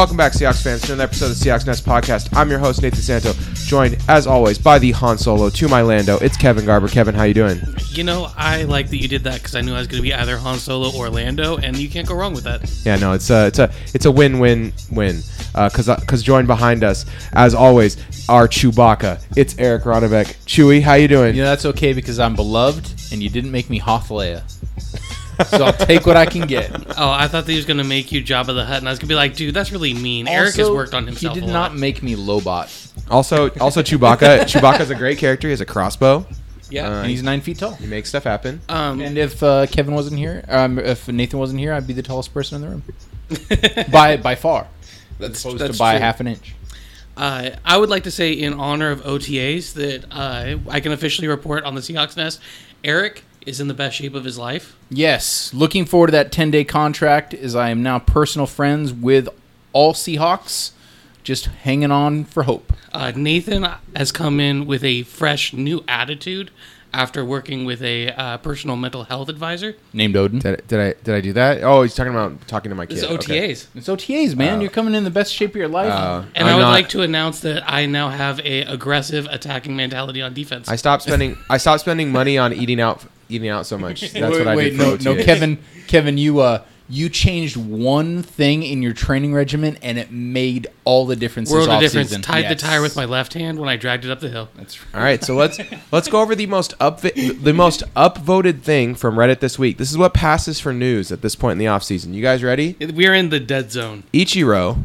Welcome back, Seahawks fans, to another episode of the Seahawks Nest podcast. I'm your host, Nathan Santo, joined, as always, by the Han Solo to my Lando. It's Kevin Garber. Kevin, how you doing? You know, I like that you did that because I knew I was going to be either Han Solo or Lando, and you can't go wrong with that. Yeah, no, it's a it's a it's a win win win. Because uh, because joined behind us, as always, our Chewbacca. It's Eric Ronnebeck. Chewy, how you doing? You know that's okay because I'm beloved, and you didn't make me Hoth Leia. So I'll take what I can get. Oh, I thought that he was going to make you Jabba the Hutt, and I was going to be like, dude, that's really mean. Eric has Also, worked on himself. He did a not make me Lobot, Also also Chewbacca. Chewbacca's a great character. He has a crossbow. Yeah. Uh, and he's nine feet tall. He makes stuff happen. um, And if uh, Kevin wasn't here, um, if Nathan wasn't here, I'd be the tallest person in the room by by far, that's, opposed that's to by true. half an inch. Uh, I would like to say, in honor of OTAs, that uh, I can officially report on the Seahawks Nest. Eric is in the best shape of his life. Yes, looking forward to that ten day contract, as I am now personal friends with all Seahawks, just hanging on for hope. Uh, Nathan has come in with a fresh new attitude after working with a uh, personal mental health advisor. Named Odin. Did, did I did I do that? Oh, he's talking about talking to my kids. This is Okay. OTAs. It's OTAs, man. Oh. You're coming in the best shape of your life. Uh, And I'm I would not- like to announce that I now have a aggressive attacking mentality on defense. I stopped spending. I stopped spending money on eating out. Eating out so much. That's wait, what I wait, did. no, for no, Kevin, Kevin, you uh, you changed one thing in your training regimen, and it made all the difference. World of difference. offseason. Tied the tire with my left hand when I dragged it up the hill. That's right. All right, so let's let's go over the most up the most upvoted thing from Reddit this week. This is what passes for news at this point in the offseason. You guys ready? We're in the dead zone. Ichiro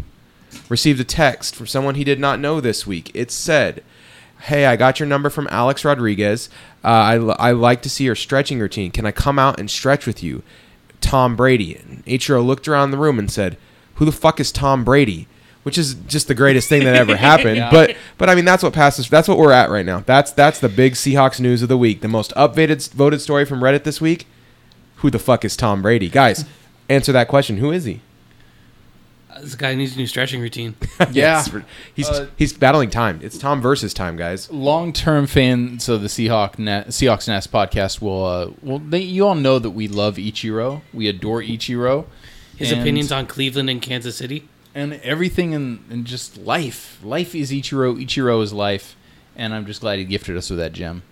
received a text from someone he did not know this week. It said, "Hey, I got your number from Alex Rodriguez. Uh, I l- I like to see your stretching routine. Can I come out and stretch with you?" Tom Brady. And Ichiro looked around the room and said, "Who the fuck is Tom Brady?" Which is just the greatest thing that ever happened. Yeah. But but I mean that's what passes. That's what we're at right now. That's that's the big Seahawks news of the week. The most upvoted voted story from Reddit this week. Who the fuck is Tom Brady, guys? Answer that question. Who is he? This guy needs a new stretching routine. Yeah. It's- he's Uh, he's battling time. It's Tom versus time, guys. long-term fans of the Seahawk Net, Seahawks Nest podcast will uh, well they, you all know that we love Ichiro. We adore Ichiro. His And- opinions on Cleveland and Kansas City. and everything in, in just life. Life is Ichiro. Ichiro is life, and I'm just glad he gifted us with that gem.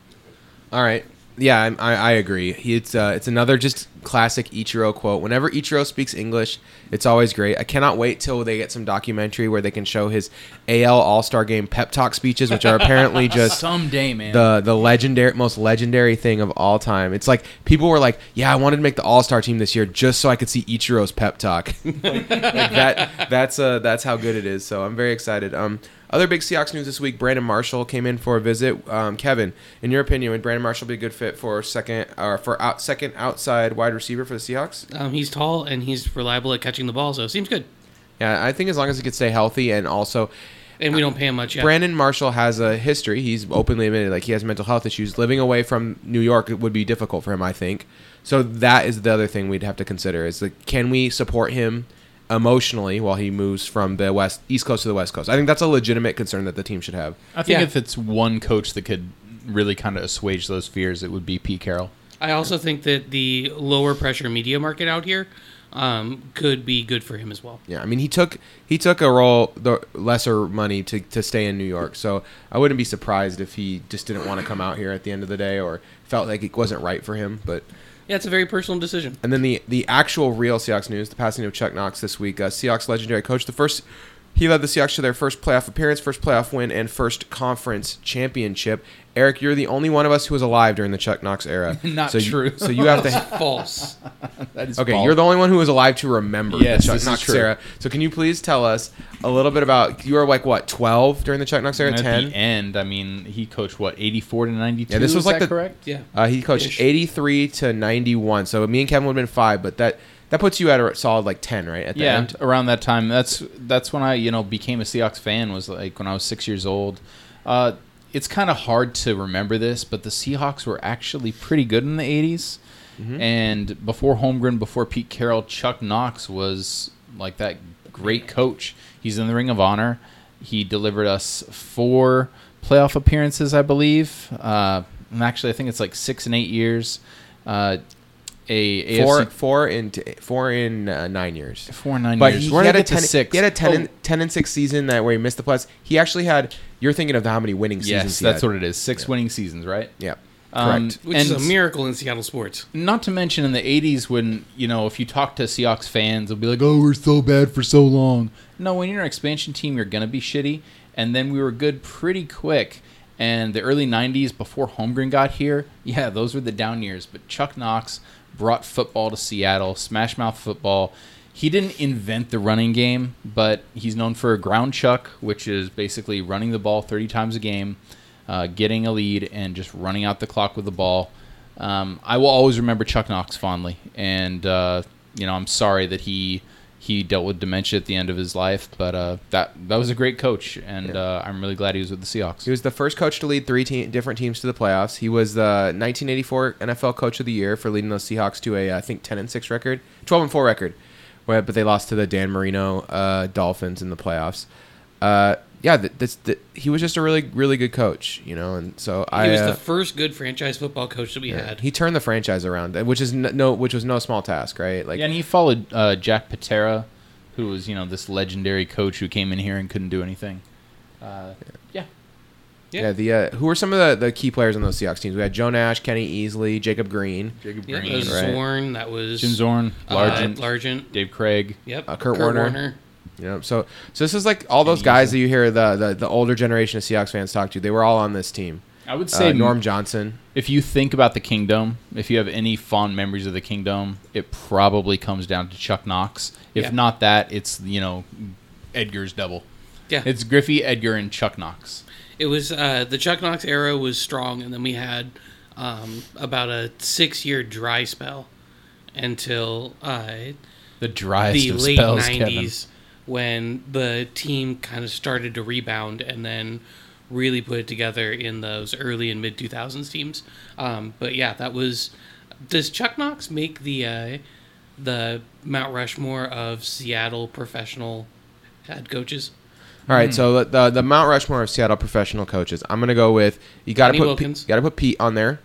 All right. Yeah, I, I, I agree. He, it's uh, it's another just classic Ichiro quote. Whenever Ichiro speaks English, it's always great. I cannot wait till they get some documentary where they can show his AL All Star Game pep talk speeches, which are apparently just Someday, man. the the legendary most legendary thing of all time. It's like people were like, "Yeah, I wanted to make the All Star team this year just so I could see Ichiro's pep talk." like that that's uh that's how good it is. So I'm very excited. Um, other big Seahawks news this week: Brandon Marshall came in for a visit. Um, Kevin, in your opinion, would Brandon Marshall be a good fit for second or for out, second outside wide receiver for the Seahawks? Um, he's tall and he's reliable at catching the ball, so it seems good. Yeah, I think as long as he could stay healthy and also And we don't pay him much yet. Brandon Marshall has a history. He's openly admitted like he has mental health issues. Living away from New York it would be difficult for him, I think. So that is the other thing we'd have to consider is like can we support him emotionally while he moves from the west east coast to the west coast? I think that's a legitimate concern that the team should have. I think Yeah. if it's one coach that could really kind of assuage those fears, it would be Pete Carroll. I also think that the lower pressure media market out here um, could be good for him as well. Yeah, I mean he took he took a role the lesser money to, to stay in New York. So I wouldn't be surprised if he just didn't want to come out here at the end of the day or felt like it wasn't right for him, but Yeah, it's a very personal decision. And then the the actual real Seahawks news: the passing of Chuck Knox this week. Uh, Seahawks legendary coach, the first he led the Seahawks to their first playoff appearance, first playoff win, and first conference championship. Eric, you're the only one of us who was alive during the Chuck Knox era. Not so you- true. so you have to. False. That is Okay, false. you're the only one who was alive to remember Yes, the Chuck Knox true. era. So can you please tell us a little bit about you were like what 12 during the Chuck Knox era? And at 10. the end, I mean, he coached what 84 to 92. Yeah, this was is like that the- correct. Yeah. Uh, he coached Ish. 83 to 91. So me and Kevin would have been five, but that that puts you at a solid like 10, right? At the yeah, end. around that time. That's that's when I you know became a Seahawks fan. Was like when I was six years old. Uh, it's kind of hard to remember this, but the Seahawks were actually pretty good in the '80s. Mm-hmm. And before Holmgren, before Pete Carroll, Chuck Knox was like that great coach. He's in the Ring of Honor. He delivered us four playoff appearances, I believe. Uh, and actually, I think it's like six and eight years. Uh, a Four, AFC four in t- four in uh, nine years. four nine But years. he, Where he did had I a get to ten. six? He had a 10, Oh, and, 10 and six season that where he missed the playoffs. He actually had. You're thinking of how many winning seasons. yes, that's had. what it is. Six winning seasons, right? Yeah, Um, correct. which is a miracle in Seattle sports. Not to mention in the 80s when, you know, if you talk to Seahawks fans, they'll be like, oh, we're so bad for so long. No, when you're an expansion team, you're going to be shitty. And then we were good pretty quick. And the early 90s, before Holmgren got here, yeah, those were the down years. But Chuck Knox brought football to Seattle, smash mouth football. He didn't invent the running game, but he's known for a ground chuck, which is basically running the ball 30 times a game, uh, getting a lead, and just running out the clock with the ball. Um, I will always remember Chuck Knox fondly, and uh, you know I'm sorry that he he dealt with dementia at the end of his life, but uh, that that was a great coach, and Yeah. uh, I'm really glad he was with the Seahawks. He was the first coach to lead three te- different teams to the playoffs. He was the 1984 NFL Coach of the Year for leading those Seahawks to a I think 10 and 6 record, 12 and 4 record, but they lost to the Dan Marino uh, Dolphins in the playoffs. Uh, yeah, th- this, th- he was just a really really good coach, you know, and so I He was uh, the first good franchise football coach that we yeah, had. he turned the franchise around, which is n- no which was no small task, right? Like yeah, and he followed uh, Jack Patera, who was you know this legendary coach who came in here and couldn't do anything. Uh, yeah. yeah, the uh, who were some of the, the key players on those Seahawks teams? We had Joe Nash, Kenny Easley, Jacob Green, Jacob yeah, Green, that was right. Zorn. That was Jim Zorn, uh, Largent, Largent. Dave Craig. Yep. Uh, Curt Warner. Warner. You know, so so this is like all those Kenny guys that you hear the, the the older generation of Seahawks fans talk to. They were all on this team. I would Uh, say Norm Johnson. If you think about the Kingdome, if you have any fond memories of the Kingdome, it probably comes down to Chuck Knox. If Yeah. not that, it's you know Edgar's double. Yeah. It's Griffey, Edgar, and Chuck Knox. It was uh, the Chuck Knox era was strong, and then we had um, about a six-year dry spell until uh, The driest the of late spells, Kevin. '90s when the team kind of started to rebound and then really put it together in those early and mid 2000s teams. Um, but yeah, that was. Does Chuck Knox make the uh, the Mount Rushmore of Seattle professional head coaches? All right, right, so the, the the Mount Rushmore of Seattle professional coaches. I'm gonna go with you. Got to put Wilkens. Pete, got to put Pete on there,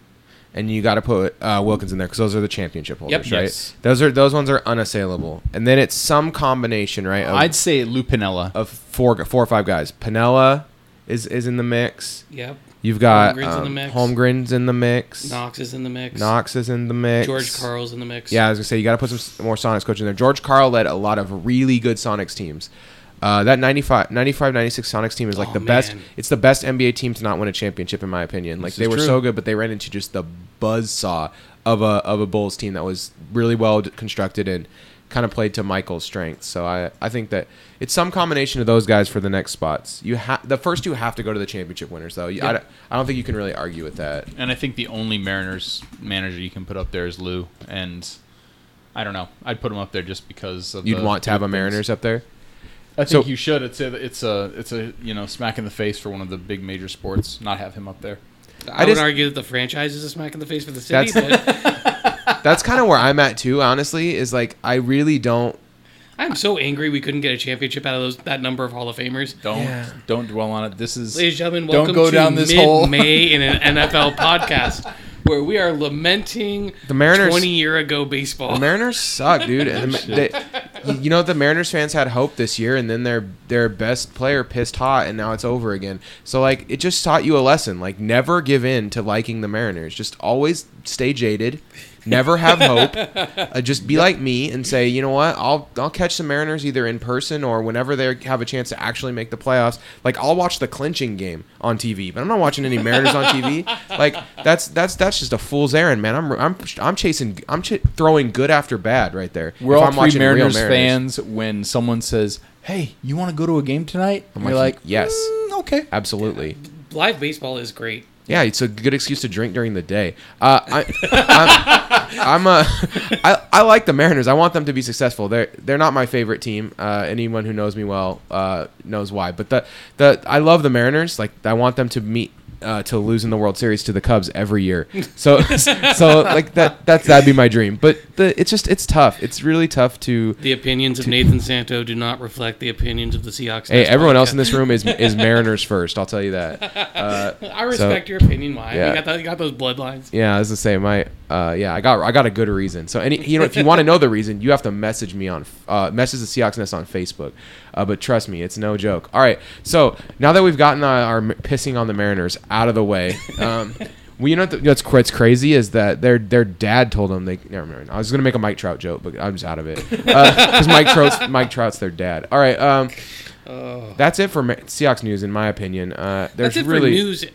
and you got to put uh, Wilkens in there because those are the championship holders, right? Yes. Those are those ones are unassailable, and then it's some combination, right? Of, I'd say Lou Piniella. of four four or five guys. Piniella is is in the mix. Yep. You've got Holmgren's in the um, mix. Holmgren's in the mix. Knox is in the mix. Knox is in the mix. George Karl's in the mix. Yeah, I was gonna say you got to put some more Sonics coach in there. George Karl led a lot of really good Sonics teams. Uh, that 95, 95, 96 Sonics team is like Oh, the best. It's the best NBA team to not win a championship, in my opinion. Like This they were true. so good, but they ran into just the buzz saw of a of a Bulls team that was really well constructed and kind of played to Michael's strengths. So I I think that it's some combination of those guys for the next spots. You have the first two have to go to the championship winners, though. You- I, Yeah. don't- I don't think you can really argue with that. And I think the only Mariners manager you can put up there is Lou. And I don't know. I'd put him up there just because of You'd want to have a. Mariners up there. I think So- you should. It's a it's a it's a you know smack in the face for one of the big major sports. Not have him up there. I, I would just- argue that the franchise is a smack in the face for the city. That's- but That's kind of where I'm at too. Honestly, is like I really don't. I'm so angry we couldn't get a championship out of those that number of Hall of Famers. Don't Yeah. don't dwell on it. This is Ladies and gentlemen, Don't welcome go to down this hole. mid-May in an NFL podcast where we are lamenting The Mariners- 20 year ago baseball. The Mariners suck, dude. The, they, you know the Mariners fans had hope this year, and then their their best player pissed hot, and now it's over again. So like it just taught you a lesson. Like never give in to liking the Mariners. Just always stay jaded. Never have hope. Uh, just be like me and say, you know what? I'll I'll catch the Mariners either in person or whenever they have a chance to actually make the playoffs. Like I'll watch the clinching game on TV, but I'm not watching any Mariners on TV. Like that's that's that's just a fool's errand, man. I'm I'm I'm chasing. I'm ch- throwing good after bad right there. we're If all I'm three watching real Mariners, fans when someone says, "Hey, you want to go to a game tonight?" I'm You're like, like, yes. "Mm, okay." Absolutely. Live baseball is great. Yeah, it's a good excuse to drink during the day. Uh, I, I'm, I'm a, I, I like the Mariners. I want them to be successful. They're they're not my favorite team. Uh, anyone who knows me well uh, knows why. But the the I love the Mariners. Like I want them to meet. Uh, to losing the World Series to the Cubs every year, so so like that that's that'd be my dream. But the it's just it's tough. It's really tough to. The opinions of Nathan Santo do not reflect the opinions of the Seahawks. Hey, Nest everyone else in this room is is Mariners first. I'll tell you that. Uh, I respect your opinion. Why? Yeah. You, got that, you got those bloodlines. Yeah, I was the same. My uh, yeah, I got I got a good reason. So any you know if you want to know the reason, you have to message me on uh, message the Seahawks Nest on Facebook. Uh, but trust me, it's no joke. All right, so now that we've gotten our, our pissing on the Mariners out of the way. Um, well, you know what what's, what's crazy is that their their dad told them they never mind. I was gonna make a Mike Trout joke, but I'm just out of it because Mike Trout's Mike Trout's their dad. All right, um, that's it for Ma- Seahawks news in my opinion. Uh, there's really news.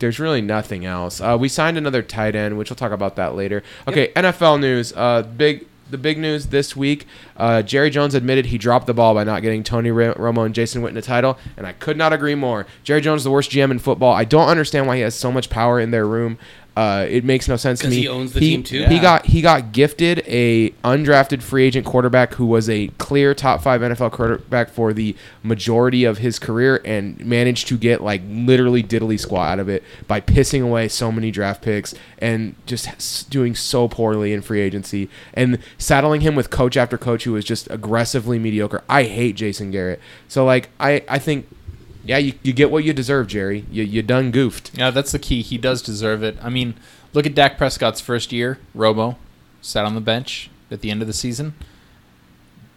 There's really nothing else. Uh, we signed another tight end, which we'll talk about that later. Okay, NFL news. Uh, big the big news this week. Uh, Jerry Jones admitted he dropped the ball by not getting Tony Ro- Romo and Jason Witten a title, and I could not agree more. Jerry Jones is the worst GM in football. I don't understand why he has so much power in their room. Uh, it makes no sense to me. he owns the team too? He Yeah. got he got gifted a undrafted free agent quarterback who was a clear top five NFL quarterback for the majority of his career and managed to get like literally diddly squat out of it by pissing away so many draft picks and just doing so poorly in free agency and saddling him with coach after coach who was just aggressively mediocre. I hate Jason Garrett. So like I I think yeah, you, you get what you deserve, Jerry. You you done goofed. Yeah, that's the key. He does deserve it. I mean, look at Dak Prescott's first year. Romo sat on the bench at the end of the season.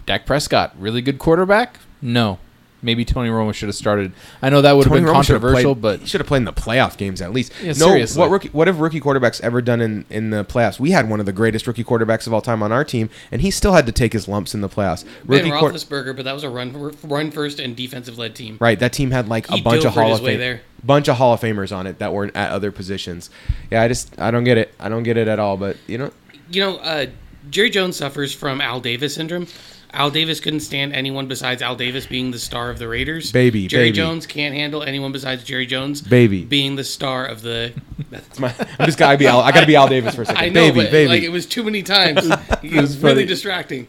Dak Prescott, really good quarterback? No. Maybe Tony Romo should have started. I know that would have been Romo controversial, played- but he should have played in the playoff games at least. Yeah, no, seriously. what rookie? What have rookie quarterbacks ever done in in the playoffs? We had one of the greatest rookie quarterbacks of all time on our team, and he still had to take his lumps in the playoffs. Ben Rookie quar- Roethlisberger, but that was a run run first and defensive led team. right? That team had like a bunch of Hall of way Fame, there. bunch of Hall of Famers on it that were at other positions. Yeah, I just I don't get it. I don't get it at all. But you know, You know, uh, Jerry Jones suffers from Al Davis syndrome. Al Davis couldn't stand anyone besides Al Davis being the star of the Raiders. Baby, Jerry baby. Jones can't handle anyone besides Jerry Jones. Baby. being the star of the. it's my, I'm just gotta be Al. I gotta be Al Davis for a second. I know, baby, but baby. like it was too many times. it was funny. really distracting.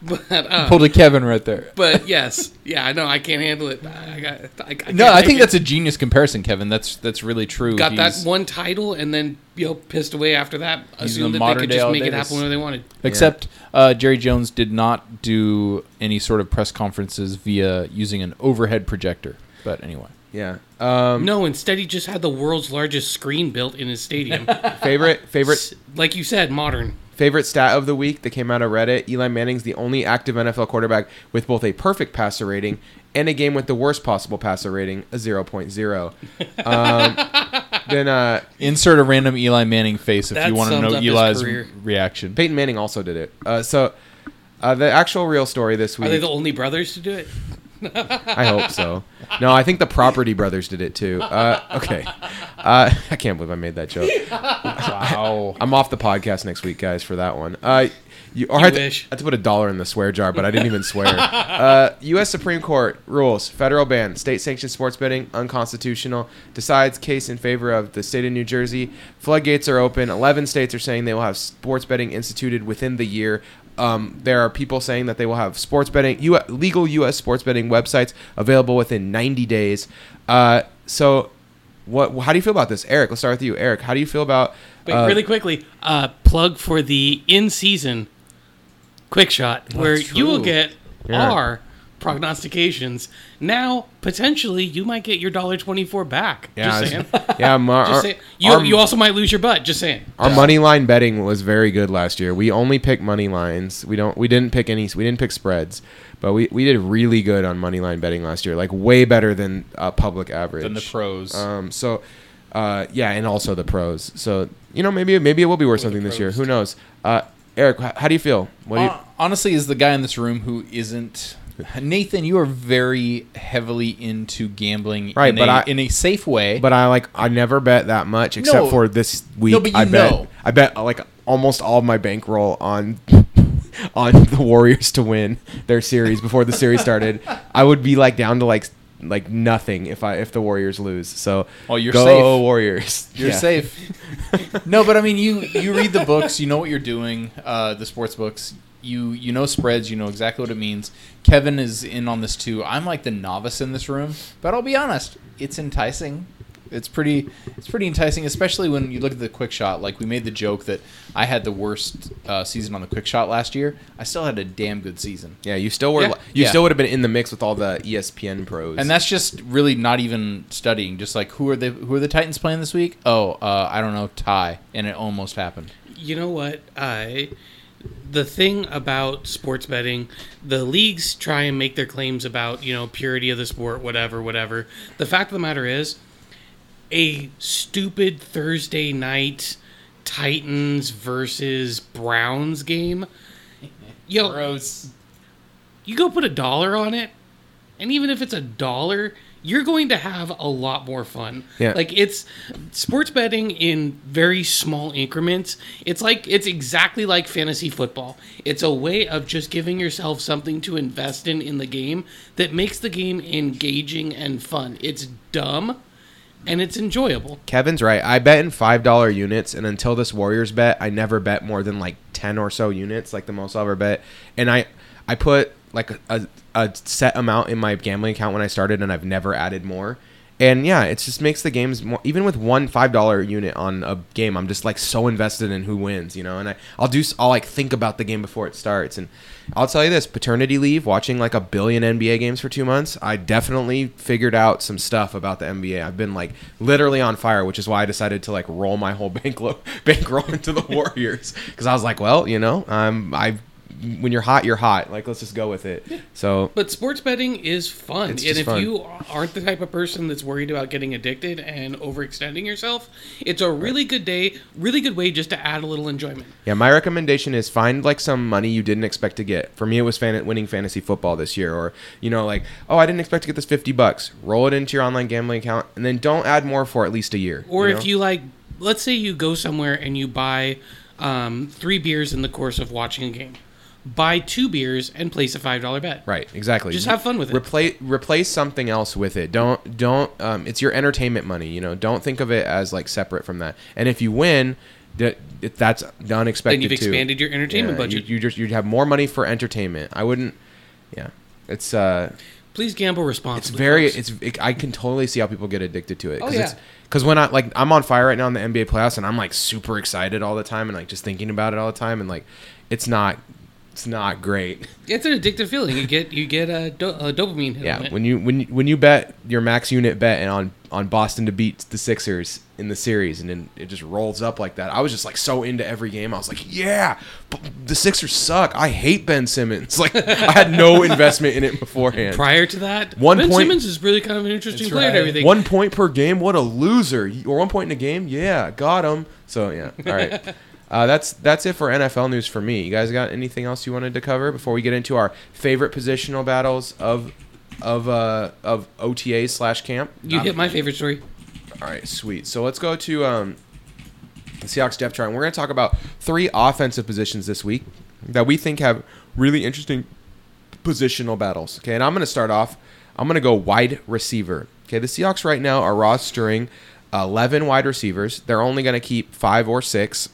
But uh, pulled a Kevin right there. but yes, yeah, I know I can't handle it. I got. I, I No, I think it. that's a genius comparison, Kevin. That's that's really true. got that one title and then you know pissed away after that. He's Assumed the that they could just Al make it happen whenever they wanted. Except uh, Jerry Jones did not do any sort of press conferences via using an overhead projector. But anyway, yeah. Um, No, instead he just had the world's largest screen built in his stadium. favorite favorite like you said, modern. Favorite stat of the week that came out of Reddit: Eli Manning's the only active NFL quarterback with both a perfect passer rating and a game with the worst possible passer rating, a 0.0. Um, then uh, insert a random Eli Manning face if you want to know Eli's reaction. Peyton Manning also did it. Uh, so uh, the actual real story this week. Are they the only brothers to do it? I hope so. No, I think the Property Brothers did it too. Uh, okay, uh, I can't believe I made that joke. Wow. I'm off the podcast next week, guys, for that one. Uh, you, or I, had to. I had to put a dollar in the swear jar, but I didn't even swear. Uh, U.S. Supreme Court rules federal ban state-sanctioned sports betting unconstitutional. Decides case in favor of the state of New Jersey. Floodgates are open. Eleven states are saying they will have sports betting instituted within the year. Um, there are people saying that they will have sports betting, U- legal U.S. sports betting websites available within 90 days. Uh, so, what? How do you feel about this, Eric? Let's start with you, Eric. How do you feel about? Wait, uh, really quickly, uh, plug for the in-season quick shot where you will get Yeah. our prognostications. Now, potentially, you might get your dollar twenty-four back. Yeah, just it's- saying. yeah. Our, Just saying. You, our- you also might lose your butt. Just saying. Our money line betting was very good last year. We only picked money lines. We don't. We didn't pick any. We didn't pick spreads, but we, we did really good on money line betting last year. Like way better than uh, public average. Than the pros. Um. So, uh, yeah, and also the pros. So you know maybe maybe it will be worth the something this year. Who knows? Uh, Eric, how do you feel? What do you? Honestly, is the guy in this room who isn't Nathan? You are very heavily into gambling, Right, in but a, I- in a safe way. But I like I never bet that much except No. for this week. No, but you I bet know. I bet like almost all of my bankroll on on the Warriors to win their series before the series started. I would be like down to like like nothing if I if the Warriors lose. So Oh, you're go safe. Warriors. You're Yeah. safe. no, but I mean, you you read the books, you know what you're doing, uh, the sports books. You you know spreads, you know exactly what it means. Kevin is in on this too. I'm like the novice in this room, but I'll be honest, it's enticing. It's pretty it's pretty enticing, especially when you look at the quick shot. Like we made the joke that I had the worst uh, season on the quick shot last year. I still had a damn good season. Yeah, you still were. Yeah. You Yeah. still would have been in the mix with all the ESPN pros. And that's just really not even studying. Just like who are the who are the Titans playing this week? Oh, uh, I don't know, tie, and it almost happened. You know what? I the thing about sports betting, the leagues try and make their claims about, you know, purity of the sport, whatever, whatever. The fact of the matter is, a stupid Thursday night Titans versus Browns game. Yo, Gross. you go put a dollar on it, and even if it's a dollar, you're going to have a lot more fun. Yeah. Like it's sports betting in very small increments. It's like it's exactly like fantasy football. It's a way of just giving yourself something to invest in in the game that makes the game engaging and fun. It's dumb and it's enjoyable. Kevin's right. I bet in five dollar units, and until this Warriors bet, I never bet more than like ten or so units, like the most I'll ever bet. And I, I put like a, a, set amount in my gambling account when I started, and I've never added more. And yeah, it just makes the games more. Even with one five dollar unit on a game, I'm just like so invested in who wins, you know. And I, I'll do, I'll like think about the game before it starts. And I'll tell you this: paternity leave, watching like a billion NBA games for two months, I definitely figured out some stuff about the NBA. I've been like literally on fire, which is why I decided to like roll my whole bankroll bankroll into the Warriors because I was like, well, you know, um, I when you're hot, you're hot. Like let's just go with it. So But sports betting is fun. It's and if fun. you aren't the type of person that's worried about getting addicted and overextending yourself, it's a really good day, really good way just to add a little enjoyment. Yeah, my recommendation is find like some money you didn't expect to get. For me, it was fan- winning fantasy football this year, or you know, like oh, I didn't expect to get this fifty bucks. Roll it into your online gambling account, and then don't add more for at least a year. Or know? if you like, let's say you go somewhere and you buy um, three beers in the course of watching a game. Buy two beers and place a five dollar bet. right, exactly, Just have fun with it. Replace replace something else with it. Don't don't. Um, it's your entertainment money. You know, don't think of it as like separate from that. And if you win, that that's unexpected. Then you've too. expanded your entertainment Yeah, budget. You, you just you'd have more money for entertainment. I wouldn't. Yeah, it's uh. Please gamble it's responsibly. very folks. it's it, i can totally see how people get addicted to it Oh, yeah. because when i like i'm on fire right now in the nba playoffs and i'm like super excited all the time and like just thinking about it all the time and like it's not it's not great it's an addictive feeling. You get you get a, do- a dopamine hit on yeah it. when you when you, when you bet your max unit bet and on on boston to beat the sixers in the series and then it just rolls up like that i was just like so into every game i was like yeah but the sixers suck i hate ben simmons like i had no investment in it beforehand Prior to that, One Ben point- Simmons is really kind of an interesting That's player and everything. One point per game. What a loser! Or one point in a game. Yeah, got him. So yeah. All right. Uh, that's that's it for NFL news for me. You guys got anything else you wanted to cover before we get into our favorite positional battles of of uh, of OTA slash camp? you hit my favorite story. All right, sweet. So let's go to um, the Seahawks depth chart. And we're going to talk about three offensive positions this week that we think have really interesting positional battles. Okay, and I'm going to start off. I'm going to go wide receiver. Okay, the Seahawks right now are rostering 11 wide receivers. They're only going to keep five or six,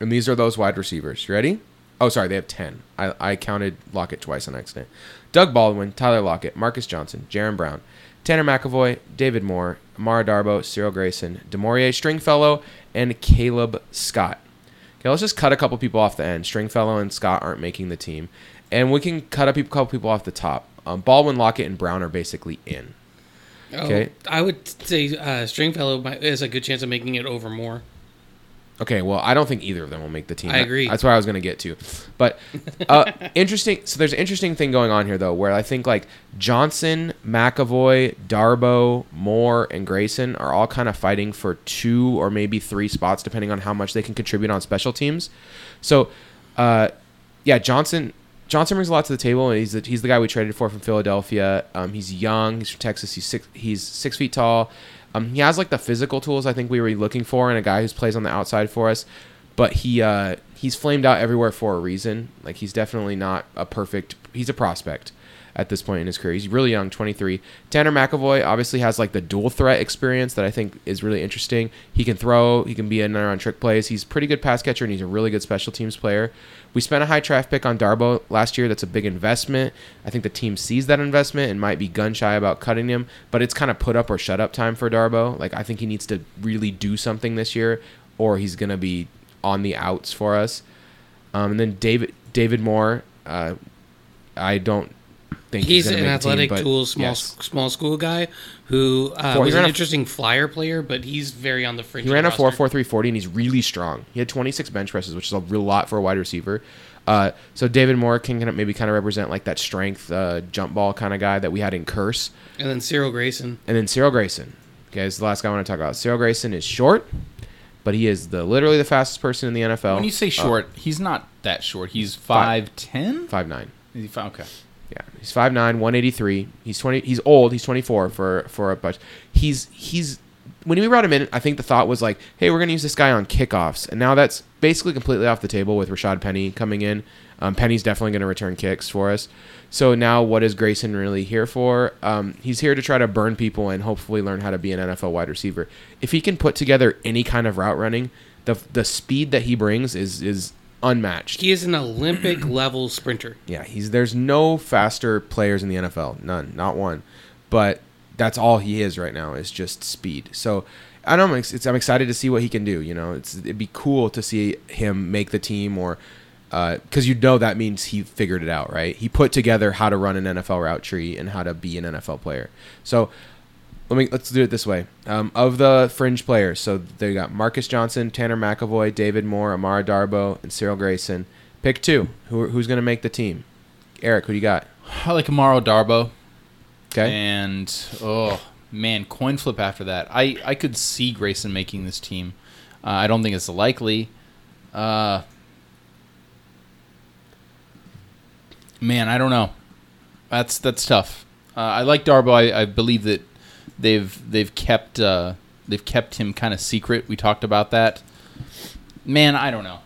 and these are those wide receivers. You ready? Oh, sorry, they have 10. I, I counted Lockett twice on accident. Doug Baldwin, Tyler Lockett, Marcus Johnson, Jaron Brown, Tanner McEvoy, David Moore, Amara Darboh, Cyril Grayson, Damore'ea Stringfellow, and Caleb Scott. Okay, let's just cut a couple people off the end. Stringfellow and Scott aren't making the team, and we can cut a couple people off the top. Um, Baldwin, Lockett, and Brown are basically in. Okay. Oh, I would say uh, Stringfellow might- has a good chance of making it over more. Okay, well, I don't think either of them will make the team. I agree. That's where I was going to get to. But uh, interesting. So there's an interesting thing going on here, though, where I think like Johnson, McEvoy, Darboh, Moore, and Grayson are all kind of fighting for two or maybe three spots, depending on how much they can contribute on special teams. So, uh, yeah, Johnson. Johnson brings a lot to the table, and he's the, he's the guy we traded for from Philadelphia. Um, he's young. He's from Texas. He's six. He's six feet tall. Um, he has like the physical tools I think we were looking for in a guy who plays on the outside for us. But he uh, he's flamed out everywhere for a reason. Like he's definitely not a perfect. He's a prospect. At this point in his career. He's really young, 23. Tanner McEvoy obviously has like the dual threat experience that I think is really interesting. He can throw, he can be in there on trick plays. He's pretty good pass catcher and he's a really good special teams player. We spent a high draft pick on Darboh last year. That's a big investment. I think the team sees that investment and might be gun shy about cutting him, but it's kind of put up or shut up time for Darboh. Like I think he needs to really do something this year or he's going to be on the outs for us. Um, and then David David Moore, uh, I don't think He's gonna an make the team, athletic but tool, small yes. small school guy who uh, Four- was an a- interesting flyer player, but he's very on the fringe. He ran the a four roster. four and he's really strong. He had 26 bench presses, which is a real lot for a wide receiver. Uh, so David Moore can kind of maybe kind of represent like that strength uh, jump ball kind of guy that we had in Kearse. and then Cyril Grayson. And then Cyril Grayson. Okay, is the last guy I want to talk about. Cyril Grayson is short, but he is the literally the fastest person in the NFL. When you say short, he's not that short. He's five ten. five nine. Is he five? Okay. Yeah, he's 5'9", 183. He's twenty. He's old. He's twenty four for for a bunch. He's he's when we brought him in, I think the thought was like, hey, we're gonna use this guy on kickoffs, and now that's basically completely off the table with Rashad Penny coming in. Um, Penny's definitely gonna return kicks for us. So now, what is Grayson really here for? Um, he's here to try to burn people and hopefully learn how to be an NFL wide receiver. If he can put together any kind of route running, the the speed that he brings is is unmatched. He is an Olympic level sprinter. Yeah, he's there's no faster players in the NFL, none, not one. But that's all he is right now is just speed. So I don't know. It's, it's, I'm excited to see what he can do. You know, it's it'd be cool to see him make the team or uh, because you know that means he figured it out, right? He put together how to run an NFL route tree and how to be an NFL player. So let me let's do it this way. Um, of the fringe players, so they got Marcus Johnson, Tanner McEvoy, David Moore, Amara Darboh, and Cyril Grayson. Pick two. Who, who's going to make the team? Eric, who do you got? I like Amaro Darboh. Okay. And oh man, coin flip after that. I I could see Grayson making this team. Uh, I don't think it's likely. Uh, man, I don't know. That's that's tough. Uh, I like Darboh. I, I believe that they've they've kept uh, they've kept him kind of secret. We talked about that. Man, I don't know.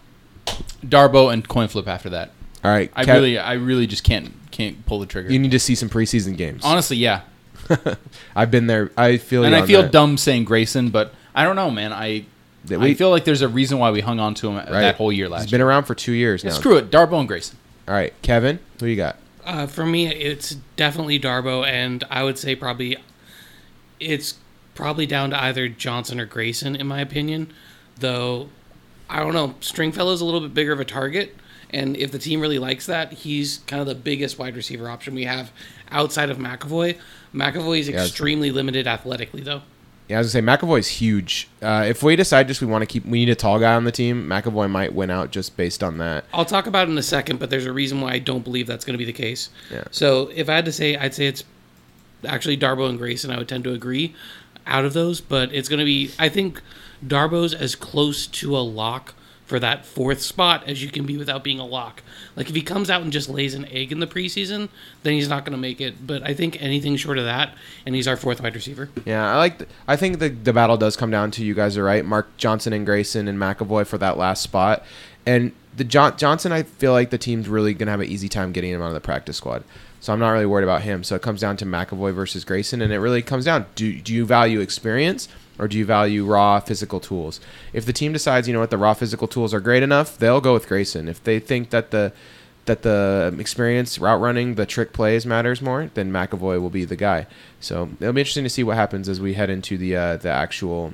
Darboh and coin flip after that. All right. I Kev- really I really just can't can't pull the trigger. You need to see some preseason games. Honestly, yeah. I've been there. I feel. and you I on feel that. dumb saying Grayson, but I don't know, man. I That I feel like there's a reason why we hung on to him Right. that whole year last He's been year. around for two years Yeah, now. screw it, Darboh and Grayson. All right, Kevin, who do you got? Uh, for me, it's definitely Darboh, and I would say probably it's probably down to either Johnson or Grayson, in my opinion. Though I don't know, Stringfellow's a little bit bigger of a target, and if the team really likes that, he's kind of the biggest wide receiver option we have outside of McEvoy. McEvoy is Yeah, extremely limited athletically, though. Yeah, I was gonna say McEvoy's huge. Uh, if we decide just we want to keep, we need a tall guy on the team. McEvoy might win out just based on that. I'll talk about it in a second, but there's a reason why I don't believe that's going to be the case. Yeah. So if I had to say, I'd say it's actually Darboh and Grayson. I would tend to agree out of those, but it's going to be. I think Darboh's as close to a lock for that fourth spot as you can be without being a lock. Like if he comes out and just lays an egg in the preseason, then he's not going to make it. But I think anything short of that, and he's our fourth wide receiver. Yeah, I like. th- I think the the battle does come down to you guys are right. Mark Johnson and Grayson and McEvoy for that last spot, and the John, Johnson. I feel like the team's really gonna have an easy time getting him out of the practice squad. So I'm not really worried about him. So it comes down to McEvoy versus Grayson, and it really comes down: do do you value experience or do you value raw physical tools? If the team decides, you know what, the raw physical tools are great enough, they'll go with Grayson. If they think that the that the experience, route running, the trick plays matters more, then McEvoy will be the guy. So it'll be interesting to see what happens as we head into the uh, the actual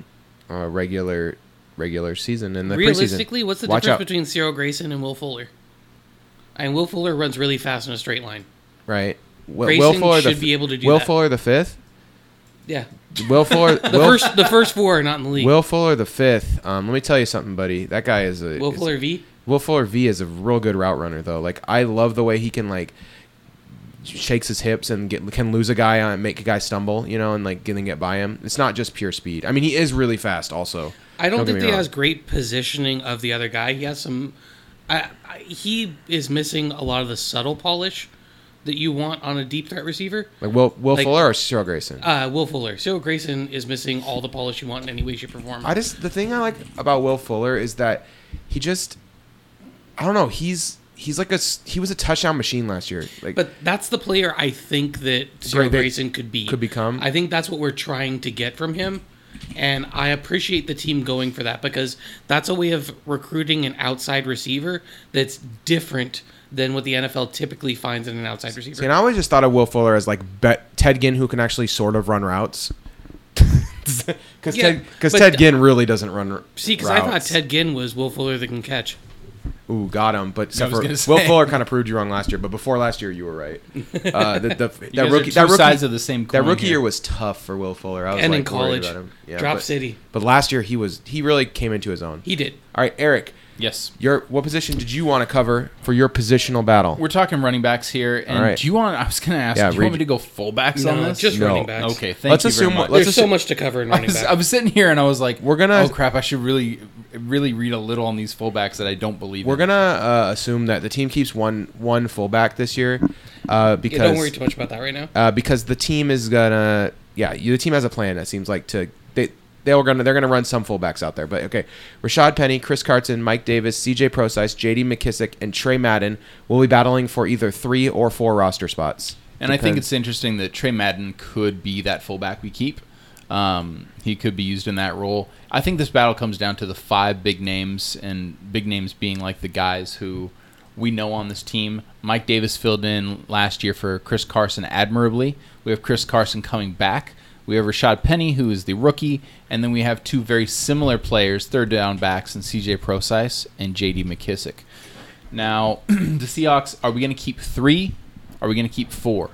uh, regular regular season and the Realistically, preseason. what's the Watch difference out. between Cyril Grayson and Will Fuller? And Will Fuller runs really fast in a straight line. Right? Will, Grayson Will Fuller should the, be able to do Will that. Fuller the fifth. Yeah, Will Fuller. the Will, first the first four are not in the league. Will Fuller the fifth. Um, let me tell you something, buddy. That guy is a Will is- Fuller V. Will Fuller V is a real good route runner though. Like I love the way he can like shakes his hips and get can lose a guy and make a guy stumble, you know, and like getting get by him. It's not just pure speed. I mean, he is really fast also. I don't, Don't think he has great positioning of the other guy. He has some. I, I, he is missing a lot of the subtle polish that you want on a deep threat receiver. Like Will Will Like- Fuller or Cyril Grayson. Uh, Will Fuller. Cyril Grayson is missing all the polish you want in any way, shape, or form. I just the thing I like about Will Fuller is that he just I don't know, he's he's like a s- he was a touchdown machine last year. Like, But that's the player I think that Cyril they- Grayson could be. could become. I think that's what we're trying to get from him. And I appreciate the team going for that because that's a way of recruiting an outside receiver that's different than what the NFL typically finds in an outside receiver. See, and I always just thought of Will Fuller as like Bet- Ted Ginn, who can actually sort of run routes. Because Yeah, Ted, cause Ted Ginn really doesn't run. r- See, because I thought. Ted Ginn was Will Fuller that can catch. Ooh, got him. But except for Will. Fuller kind of proved you wrong last year. But before last year, you were right. Uh, the, the, You that guys rookie, are that two rookie, sides of the same that rookie here. year was tough for Will Fuller. I was And in like, worried college, about him. Yeah, Drop but, City. But last year he was he really came into his own. He did. All right, Eric, Yes. your what position did you want to cover for your positional battle? We're talking running backs here, and All right. do you want? I was going to ask. Yeah, do you want me to go fullbacks on this? just No. running backs. okay. Thank Let's you assume- very much. let's There's assume- so much to cover in I running was, back. I was sitting here and I was like, We're gonna- Oh crap! I should really, really read a little on these fullbacks that I don't believe. We're in. gonna uh, assume that the team keeps one one fullback this year, uh, Yeah, because don't worry too much about that right now. uh, because the team is gonna yeah you, the team has a plan. It seems like to they were gonna they're gonna run some fullbacks out there. But okay, Rashad Penny, Chris Carson, Mike Davis, C.J. Prosise, J.D. McKissic, and Tre Madden will be battling for either three or four roster spots. And I think it's interesting that Tre Madden could be that fullback we keep. Um, he could be used in that role. I think this battle comes down to the five big names, and big names being like the guys who we know on this team. Mike Davis filled in last year for Chris Carson admirably. We have Chris Carson coming back. We have Rashad Penny, who is the rookie, and then we have two very similar players, third down backs, and CJ Prosise and JD McKissic. Now, the Seahawks, are we going to keep three? Are we going to keep four?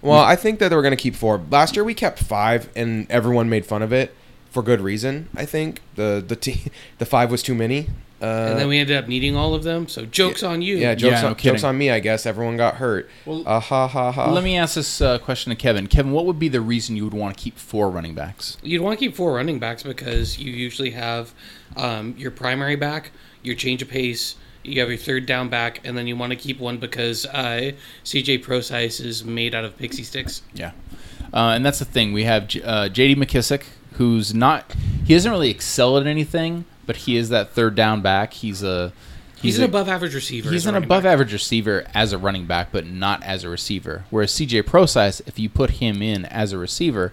Well, I think that were going to keep four. Last year we kept five, and everyone made fun of it for good reason. I think the the t- the five was too many. Uh, and then we ended up needing all of them. So jokes on you. yeah, jokes, Yeah, on, kidding. jokes on me. I guess everyone got hurt. Well, uh, ha ha ha. Let me ask this uh, question to Kevin. Kevin, what would be the reason you would want to keep four running backs? You'd want to keep four running backs because you usually have um, your primary back, your change of pace, you have your third down back, and then you want to keep one because uh, CJ Prosise is made out of pixie sticks. Yeah, uh, and that's the thing. We have J- uh, J.D. McKissic, who's not. He doesn't really excel at anything, but he is that third down back. He's a. He's, an a- above average receiver. He's an above back. average receiver as a running back, but not as a receiver. Whereas CJ Prosise, if you put him in as a receiver,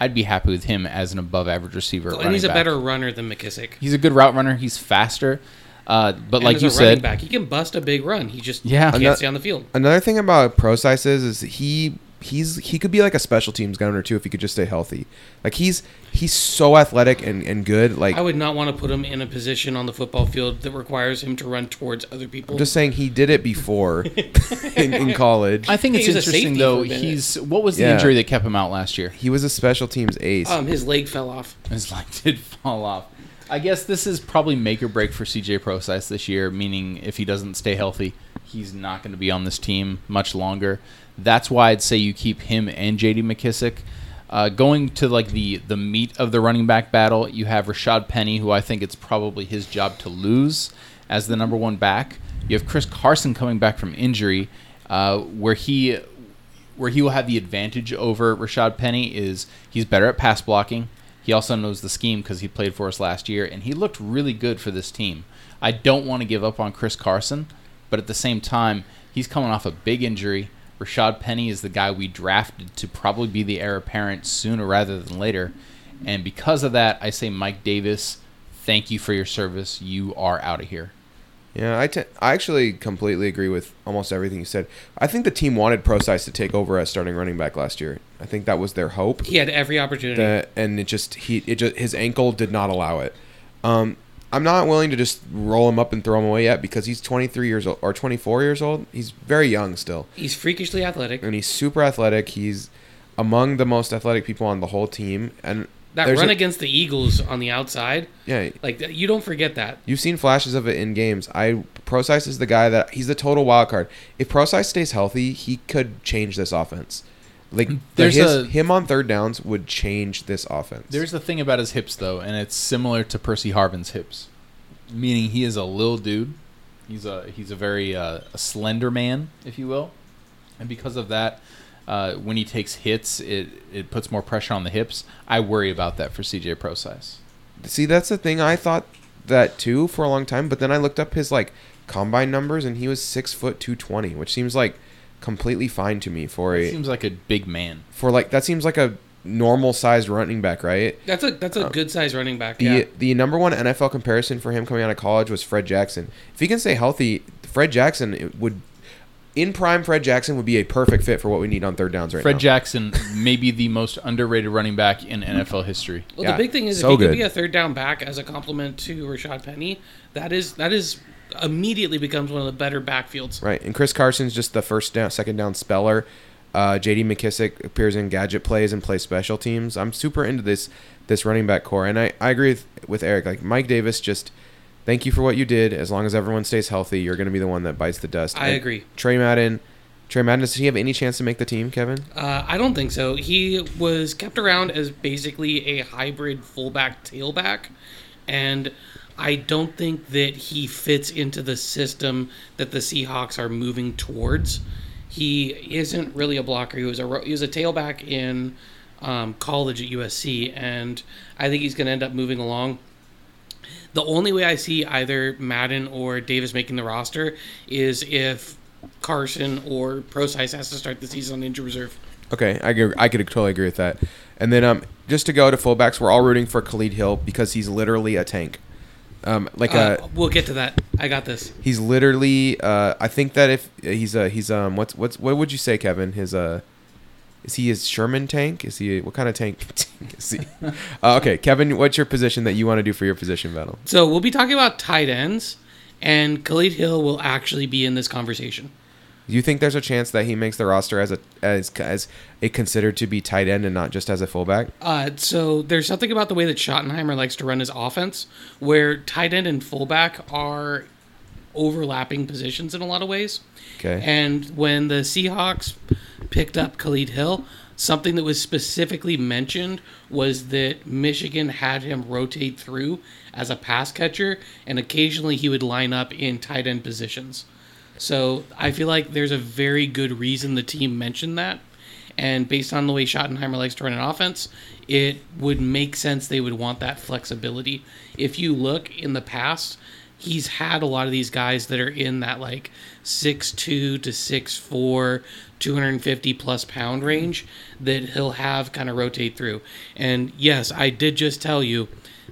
I'd be happy with him as an above average receiver. And he's a back. better runner than McKissic. He's a good route runner. He's faster. Uh, but And like as you a running said, back, he can bust a big run. He just Yeah. can't Ano- stay on the field. Another thing about Prosise is, is he he's he could be like a special teams gunner too if he could just stay healthy. Like he's he's so athletic and, and good. Like I would not want to put him in a position on the football field that requires him to run towards other people. I'm just saying he did it before in, in college. I think it's He interesting though. for a minute. He's what was the Yeah. injury that kept him out last year? he was a special teams ace. um, his leg fell off. His leg did fall off. I guess this is probably make or break for CJ Prosise this year. Meaning, if he doesn't stay healthy, he's not going to be on this team much longer. That's why I'd say you keep him and J.D. McKissic. Uh, going to like the the meat of the running back battle, you have Rashad Penny, who I think it's probably his job to lose as the number one back. You have Chris Carson coming back from injury, uh, where he where he will have the advantage over Rashad Penny is he's better at pass blocking. He also knows the scheme because he played for us last year, and he looked really good for this team. I don't want to give up on Chris Carson, but at the same time, he's coming off a big injury. Rashad Penny is the guy we drafted to probably be the heir apparent sooner rather than later. And because of that, I say Mike Davis, thank you for your service. You are out of here. Yeah, I I actually completely agree with almost everything you said. I think the team wanted Prosise to take over as starting running back last year. I think that was their hope. He had every opportunity. That, and it just he it just his ankle did not allow it. Um, I'm not willing to just roll him up and throw him away yet because he's 23 years old or 24 years old. He's very young still, He's freakishly athletic. and he's super athletic. He's among the most athletic people on the whole team. And That run a- against the Eagles on the outside, yeah, like you don't forget that. You've seen flashes of it in games. I Prosise is the guy that he's the total wild card. If Prosise stays healthy, he could change this offense. Like There's his, a- him on third downs would change this offense. There's the thing about his hips, though, and it's similar to Percy Harvin's hips, meaning he is a little dude. He's a he's a very uh, a slender man, if you will, and because of that, uh, when he takes hits, it it puts more pressure on the hips. I worry about that for CJ Prosise. See, that's the thing. I thought that too for a long time, but then I looked up his like combine numbers, and he was six foot two twenty, which seems like completely fine to me for a Seems like a big man. for like that seems like a normal sized running back, right? That's a that's a Uh, good sized running back. The Yeah. the number one NFL comparison for him coming out of college was Fred Jackson. If he can stay healthy, Fred Jackson would in prime Fred Jackson would be a perfect fit for what we need on third downs right Fred now. Jackson may be the most underrated running back in NFL history. Well, Yeah, the big thing is so if he good. could be a third down back as a complement to Rashad Penny, that is that is immediately becomes one of the better backfields. Right, and Chris Carson's just the first down, second down speller. Uh, J.D. McKissic appears in gadget plays and plays special teams. I'm super into this this running back core, and I, I agree with, with Eric. Like Mike Davis, just thank you for what you did. As long as everyone stays healthy, you're going to be the one that bites the dust. I And agree. Tre Madden, Tre Madden, does he have any chance to make the team, Kevin? Uh, I don't think so. He was kept around as basically a hybrid fullback tailback, and I don't think that he fits into the system that the Seahawks are moving towards. He isn't really a blocker. He was a he was a tailback in um, college at USC, and I think he's going to end up moving along. The only way I see either Madden or Davis making the roster is if Carson or Prosise has to start the season on injured reserve. Okay, I agree, I could totally agree with that. And then um, just to go to fullbacks, we're all rooting for Khalid Hill because he's literally a tank. Um, like a Uh, we'll get to that. I got this. He's literally. Uh, I think that if he's a he's um what's what's what would you say, Kevin? His uh, is he his Sherman tank? Is he what kind of tank is he? uh, okay, Kevin, what's your position that you want to do for your position battle? So we'll be talking about tight ends, and Khalid Hill will actually be in this conversation. Do you think there's a chance that he makes the roster as a as as a considered to be tight end and not just as a fullback? Uh, so there's something about the way that Schottenheimer likes to run his offense, where tight end and fullback are overlapping positions in a lot of ways. Okay. And when the Seahawks picked up Khalid Hill, something that was specifically mentioned was that Michigan had him rotate through as a pass catcher, and occasionally he would line up in tight end positions. So I feel like there's a very good reason the team mentioned that. And based on the way Schottenheimer likes to run an offense, it would make sense they would want that flexibility. If you look in the past, he's had a lot of these guys that are in that like 6'2 to 6'4, 250 plus pound range that he'll have kind of rotate through. And yes, I did just tell you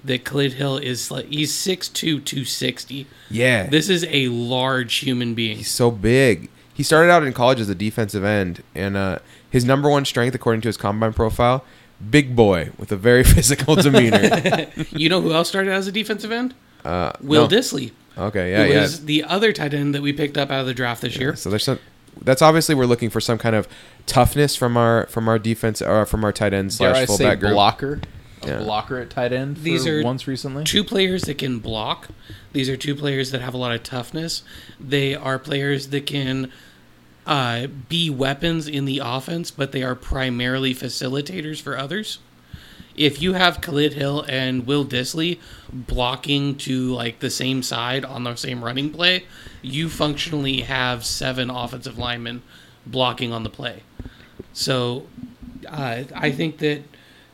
that Khalid Hill is like, he's 6'2, 260. Yeah. This is a large human being. He's so big. He started out in college as a defensive end, and uh, his number one strength, according to his combine profile, big boy with a very physical demeanor. You know who else started out as a defensive end? Uh, Will no. Dissly. Okay, yeah, who yeah. was the other tight end that we picked up out of the draft this year. So there's some. That's obviously we're looking for some kind of toughness from our from our defense or from our tight end Dare slash fullback group. blocker? A Yeah. blocker at tight end for These are once recently? Two players that can block. These are two players that have a lot of toughness. They are players that can uh, be weapons in the offense, but they are primarily facilitators for others. If you have Khalid Hill and Will Dissly blocking to like the same side on the same running play, you functionally have seven offensive linemen blocking on the play. So uh, I think that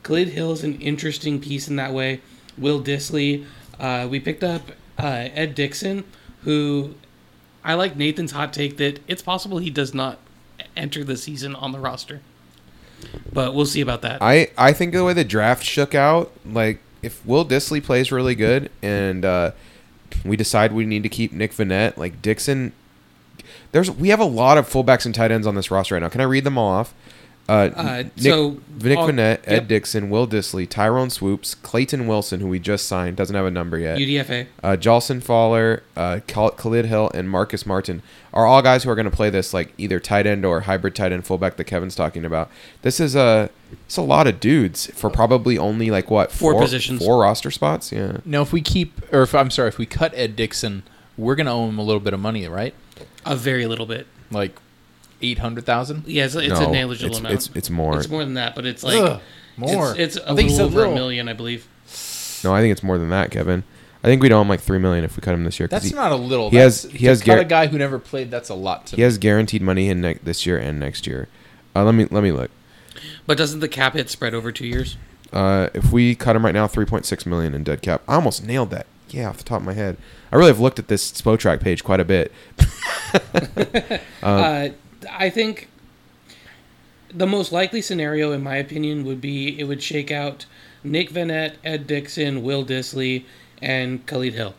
Khalid Hill is an interesting piece in that way. Will Dissly, uh, we picked up uh, Ed Dickson, who I like Nathan's hot take that it's possible he does not enter the season on the roster. But we'll see about that. I I think the way the draft shook out, like if Will Dissly plays really good and uh, we decide we need to keep Nick Vannett, like Dickson. There's we have a lot of fullbacks and tight ends on this roster right now. Can I read them all off? Uh, Uh, Nick, so, Nick all- Vannett, Ed yep. Dickson, Will Dissly, Tyrone Swoopes, Clayton Wilson, who we just signed, doesn't have a number yet. UDFA. uh, Jalston Fowler, uh, Khalid Hill, and Marcus Martin are all guys who are going to play this like either tight end or hybrid tight end fullback that Kevin's talking about. This is a it's a lot of dudes for probably only like what Four positions. four roster spots. Yeah, Now, if we keep, or if I'm sorry, if we cut Ed Dickson, we're gonna owe him a little bit of money, right? A very little bit. Like eight hundred thousand. Yeah, it's, it's No, a negligible it's, amount. It's it's more. It's more than that, but it's like Ugh, more. It's, it's a I think little it's a over a million, I believe. no, I think it's more than that, Kevin. I think we'd owe him like three million if we cut him this year. That's he, not a little. he has- That's- he has to Gar- a guy who never played. That's a lot to. he has guaranteed money in ne- this year and next year. Uh, let me let me look. But doesn't the cap hit spread over two years? Uh, if we cut him right now, three point six million in dead cap. I almost nailed that. yeah, off the top of my head. I really have looked at this Spotrac page quite a bit. Uh, I think the most likely scenario, in my opinion, would be it would shake out Nick Vannett, Ed Dickson, Will Dissly, and Khalid Hill.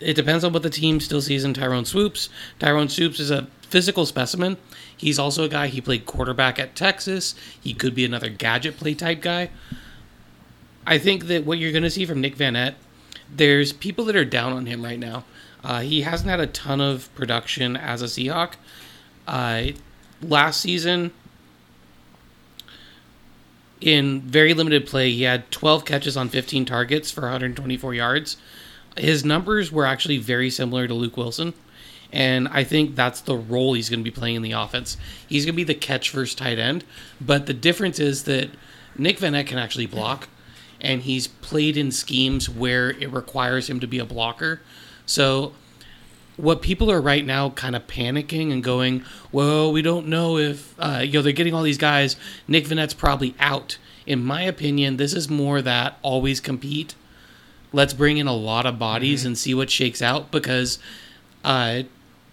It depends on what the team still sees in Tyrone Swoopes. Tyrone Swoopes is a physical specimen. He's also a guy, he played quarterback at Texas. He could be another gadget play type guy. I think that what you're going to see from Nick Vannett, there's people that are down on him right now. Uh, he hasn't had a ton of production as a Seahawk. Uh, last season, in very limited play, he had 12 catches on 15 targets for 124 yards. His numbers were actually very similar to Luke Wilson. And I think that's the role he's going to be playing in the offense. He's going to be the catch first tight end. But the difference is that Nick Van can actually block, and he's played in schemes where it requires him to be a blocker. So what people are right now kind of panicking and going, well, we don't know if, uh, you know, they're getting all these guys. Nick Vannett's probably out. In my opinion, this is more that always compete. Let's bring in a lot of bodies and see what shakes out because uh,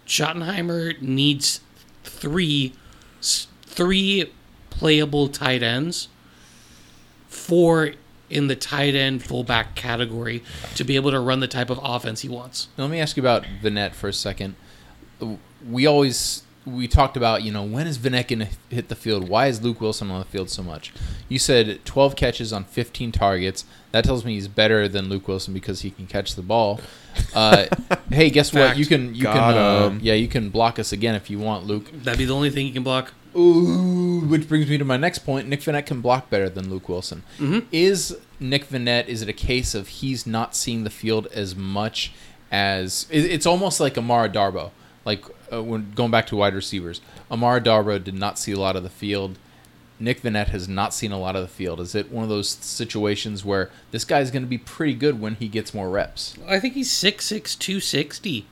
Schottenheimer needs three three playable tight ends, four in the tight end fullback category to be able to run the type of offense he wants. Now, let me ask you about Vannett for a second. We always we talked about you know when is Vannett going to hit the field? Why is Luke Wilson on the field so much? You said 12 catches on 15 targets. That tells me he's better than Luke Wilson because he can catch the ball. Uh, hey, guess what? You can you Got can uh, yeah you can block us again if you want, Luke. That'd be the only thing you can block. Ooh, which brings me to my next point. Nick Vannett can block better than Luke Wilson. Mhm. Is Nick Vannett? Is it a case of he's not seeing the field as much as it's almost like Amara Darboh, like uh, when going back to wide receivers. Amara Darboh did not see a lot of the field. Nick Vannett has not seen a lot of the field. Is it one of those situations where this guy's going to be pretty good when he gets more reps? I think he's 6'6", 260.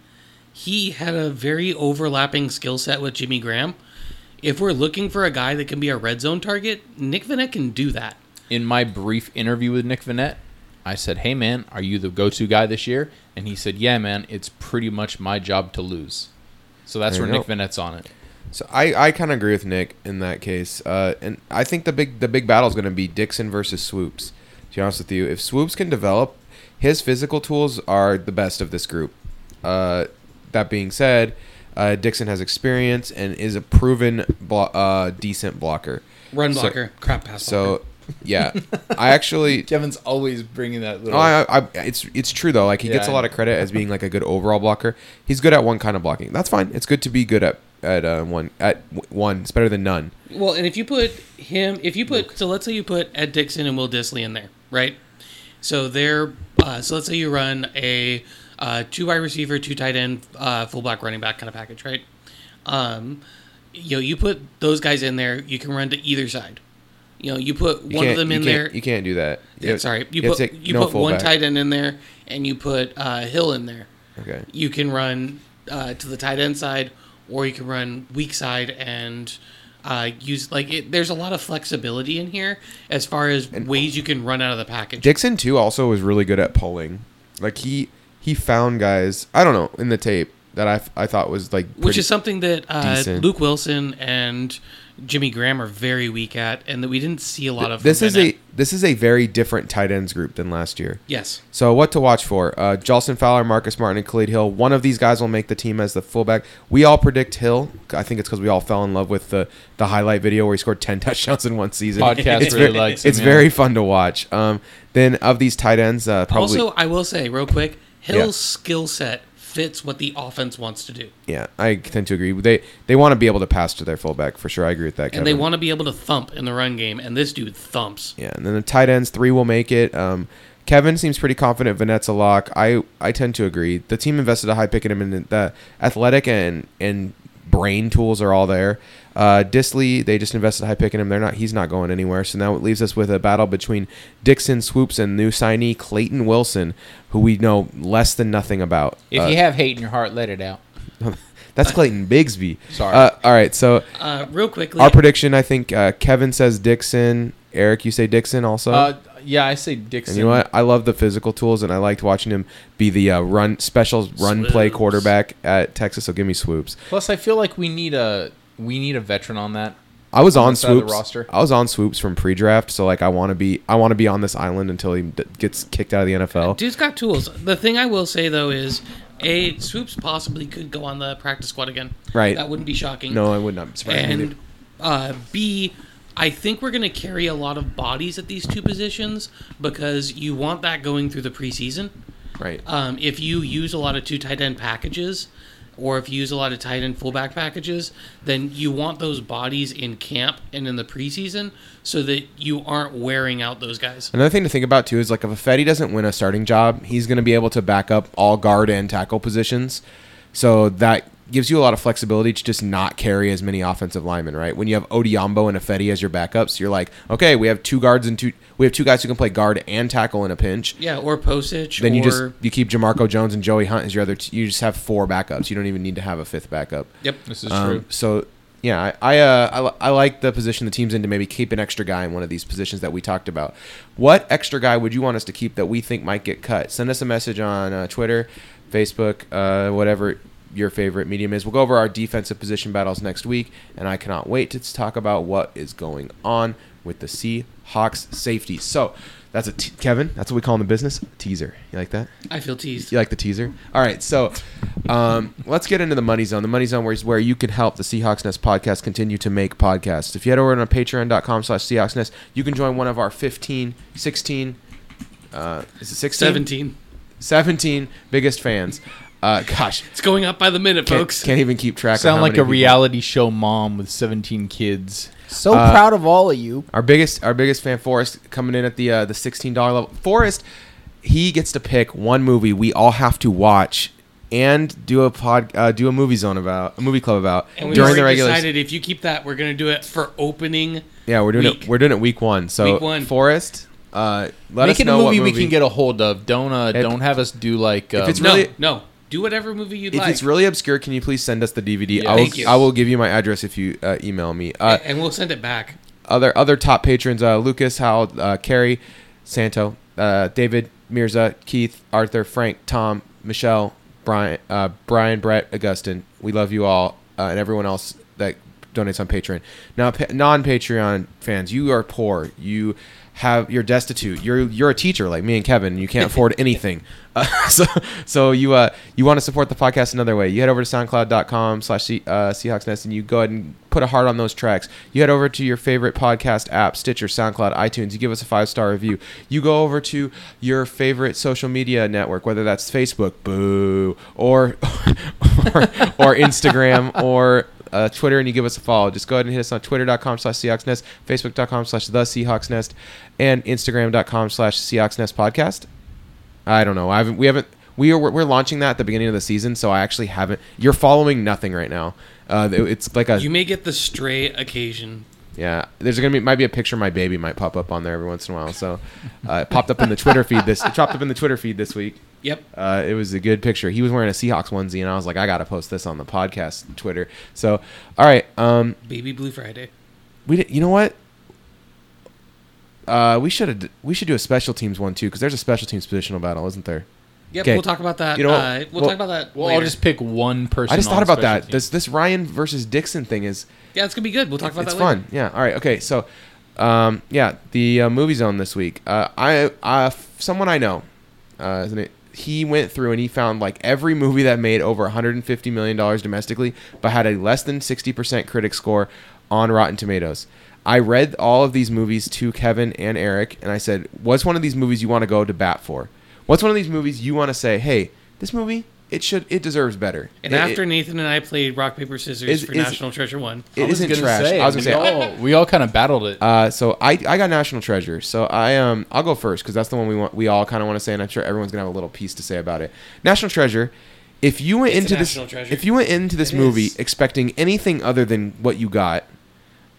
He had a very overlapping skill set with Jimmy Graham. If we're looking for a guy that can be a red zone target, Nick Vannett can do that. in my brief interview with Nick Vannett, I said, "Hey man, are you the go-to guy this year?" And he said, "Yeah, man, it's pretty much my job to lose." So that's where you Nick Vannett's on it. So I, I kind of agree with Nick in that case, uh, and I think the big the big battle is going to be Dickson versus Swoopes. To be honest with you, if Swoopes can develop, his physical tools are the best of this group. Uh, that being said, uh, Dickson has experience and is a proven blo- uh, decent blocker. Run So- blocker, crap pass blocker. So yeah, I actually Kevin's always bringing that little. Oh, I, I, it's it's true though. Like he gets a lot of credit as being like a good overall blocker. He's good at one kind of blocking. That's fine. It's good to be good at at uh, one at w- one. It's better than none. Well, and if you put him, if you put, so let's say you put Ed Dickson and Will Dissly in there, right? So they're, uh, so let's say you run a uh, two wide receiver, two tight end, uh, fullback running back kind of package, right? Um, you know, you put those guys in there, you can run to either side. You know, you put You one of them in there. You can't do that. Yeah, have- sorry, you have put you no put one tight end in there, and you put uh, Hill in there. Okay. You can run uh, to the tight end side, or you can run weak side and uh, use like it, there's a lot of flexibility in here as far as ways you can run out of the package. Dickson too also was really good at pulling. Like he he found guys. I don't know in the tape that I, I thought was like which is something that uh. Luke Wilson and Jimmy Graham are very weak at, and that we didn't see a lot of. this is Van a Eck. this is a very different tight ends group than last year. yes. So what to watch for? Uh, Jalston Fowler, Marcus Martin, and Khalid Hill. One of these guys will make the team as the fullback. We all predict Hill. I think it's because we all fell in love with the the highlight video where he scored ten touchdowns in one season. Podcast it's really very, likes him, It's yeah. very fun to watch. Um, then of these tight ends, uh, probably Also, I will say real quick, Hill's Yeah. skill set fits what the offense wants to do, yeah, I tend to agree. They they want to be able to pass to their fullback for sure. I agree with that. and they want to be able to thump in the run game, and this dude thumps. Yeah, and then the tight ends, three will make it. Um, Kevin seems pretty confident Vannett's a lock. I, I tend to agree. The team invested a high pick in him, and the athletic and and brain tools are all there. Uh, Dissly, they just invested a high pick in him. They're not. He's not going anywhere. So now it leaves us with a battle between Dickson Swoopes and new signee Clayton Wilson, who we know less than nothing about. If Uh, you have hate in your heart, let it out. that's Clayton Bigsby. Sorry. Uh, all right. So Uh, real quickly, our prediction, I think uh, Kevin says Dickson. Eric, you say Dickson also. Uh, yeah, I say Dickson. And you know what? I love the physical tools, and I liked watching him be the uh, run special run play quarterback at Texas. So give me swoopes. Plus, I feel like we need a we need a veteran on that. I was On on the side of the swoopes. roster. I was on swoopes from pre-draft, so like I want to be I want to be on this island until he d- gets kicked out of the NFL. Dude's got tools. The thing I will say though is, a Swoopes possibly could go on the practice squad again. Right. That wouldn't be shocking. No, I would not surprise me. and uh, B, I think we're going to carry a lot of bodies at these two positions because you want that going through the preseason. Right. Um, if you use a lot of two tight end packages, or if you use a lot of tight end fullback packages, then you want those bodies in camp and in the preseason so that you aren't wearing out those guys. Another thing to think about too is like if Ifedi doesn't win a starting job, he's going to be able to back up all guard and tackle positions. So that gives you a lot of flexibility to just not carry as many offensive linemen, right? When you have Odhiambo and Ifedi as your backups, you're like, okay, we have two guards and two we have two guys who can play guard and tackle in a pinch. Yeah, or postage. Then or, you just you keep Jamarco Jones and Joey Hunt as your other. T- you just have four backups. You don't even need to have a fifth backup. Yep. This is Um, true. So yeah, I I, uh, I I like the position the team's in to maybe keep an extra guy in one of these positions that we talked about. What extra guy would you want us to keep that we think might get cut? Send us a message on uh, Twitter, Facebook, uh, whatever your favorite medium is. We'll go over our defensive position battles next week, and I cannot wait to talk about what is going on with the Seahawks safety. So. That's a t- Kevin. That's what we call in the business teaser. You like that? I feel teased. You like the teaser? All right, so um, let's get into the money zone. The money zone where is where you can help the Seahawks Nest podcast continue to make podcasts. If you head over to patreon.com slash Seahawks Nest, you can join one of our 15, 16, uh, is it 16? 17. 17 biggest fans. Uh, gosh, It's going up by the minute, can't, folks. can't even keep track. Sound how like a people- reality show mom with 17 kids. So Uh, proud of all of you. Our biggest, our biggest fan, Forrest, coming in at the uh, the sixteen dollar level. Forrest, he gets to pick one movie we all have to watch and do a pod, uh, do a movie zone about, a movie club about And we during already the regular. decided if you keep that, we're going to do it for opening. Yeah, we're doing week. it. We're doing it week one. So Week one. Forrest, uh, let Make us it a know movie, what we can get a hold of. Don't uh, If- don't have us do like. Um, If it's No, really- no. Do whatever movie you'd If like. If it's really obscure, can you please send us the DVD? Yeah. I will. Thank you. I will give you my address if you uh, email me. Uh, and we'll send it back. other other top patrons: uh, Lucas, Hal, uh, Carrie, Santo, uh, David, Mirza, Keith, Arthur, Frank, Tom, Michelle, Brian, uh, Brian, Brett, Augustin. We love you all, uh, and everyone else that donates on Patreon. Now, pa- non-Patreon fans, you are poor. You have you're destitute. You're you're a teacher like me and Kevin. You can't afford anything. Uh, so so you uh you want to support the podcast another way. You head over to soundcloud.com slash uh, Seahawks Nest and you go ahead and put a heart on those tracks. You head over to your favorite podcast app, Stitcher, SoundCloud, iTunes. You give us a five star review. You go over to your favorite social media network, whether that's Facebook, boo, or or, or Instagram or uh, Twitter and you give us a follow. Just go ahead and hit us on twitter.com slash Seahawks Nest, facebook.com slash the Seahawks Nest, and instagram.com slash Seahawks Nest podcast. I don't know. I haven't. We haven't. We are. We're launching that at the beginning of the season, so I actually haven't. You're following nothing right now. Uh, it's like a You may get the stray occasion. yeah. There's gonna be might be a picture of my baby might pop up on there every once in a while. So uh, it popped up in the Twitter feed this. It popped up in the Twitter feed this week. Yep. Uh, it was a good picture. He was wearing a Seahawks onesie, and I was like, I gotta post this on the podcast Twitter. So, all right. Um, Baby Blue Friday. we did, you know what? Uh, we should. We should do a special teams one too, because there's a special teams positional battle, isn't there? Yep, 'Kay. we'll talk about that. You know what? uh, we'll, Well- talk about that. Well, later. I'll just pick one person. I just on thought about special that. teams. This this Ryan versus Dixon thing is yeah, it's gonna be good. We'll talk about it's that later. fun. Yeah. All right. Okay. So, um, yeah, the uh, movie zone this week. Uh, I uh, someone I know, uh, isn't it? He went through and he found like every movie that made over 150 million dollars domestically, but had a less than 60 percent critic score on Rotten Tomatoes. I read all of these movies to Kevin and Eric, and I said, "What's one of these movies you want to go to bat for? What's one of these movies you want to say, hey, this movie, it should, it deserves better." And It- after it- Nathan and I played rock paper scissors Is- for is- National Treasure One, it I was isn't gonna trash. say, I was gonna we say, all, we all kind of battled it. Uh, so I, I got National Treasure. So I um I'll go first because that's the one we want we all kind of want to say, and I'm sure everyone's gonna have a little piece to say about it. National Treasure. If you went It's into this, treasure. if you went into this It movie is. expecting anything other than what you got,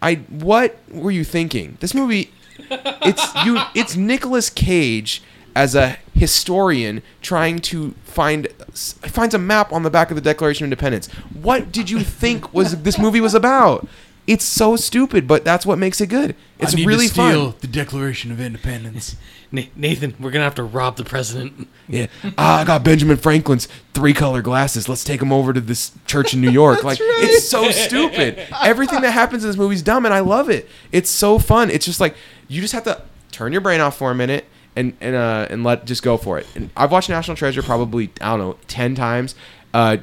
I what were you thinking? This movie, it's you, it's Nicolas Cage as a historian trying to find finds a map on the back of the Declaration of Independence. What did you think was this movie was about? It's so stupid, but that's what makes it good. It's really fun. the Declaration of Independence. Nathan, we're gonna have to rob the president. Yeah. Ah, I got Benjamin Franklin's three color glasses. Let's take him over to this church in New York. like, it's so stupid. Everything that happens in this movie is dumb, and I love it. It's so fun. It's just like you just have to turn your brain off for a minute and and uh and let just go for it. And I've watched National Treasure probably I don't know ten times. Uh,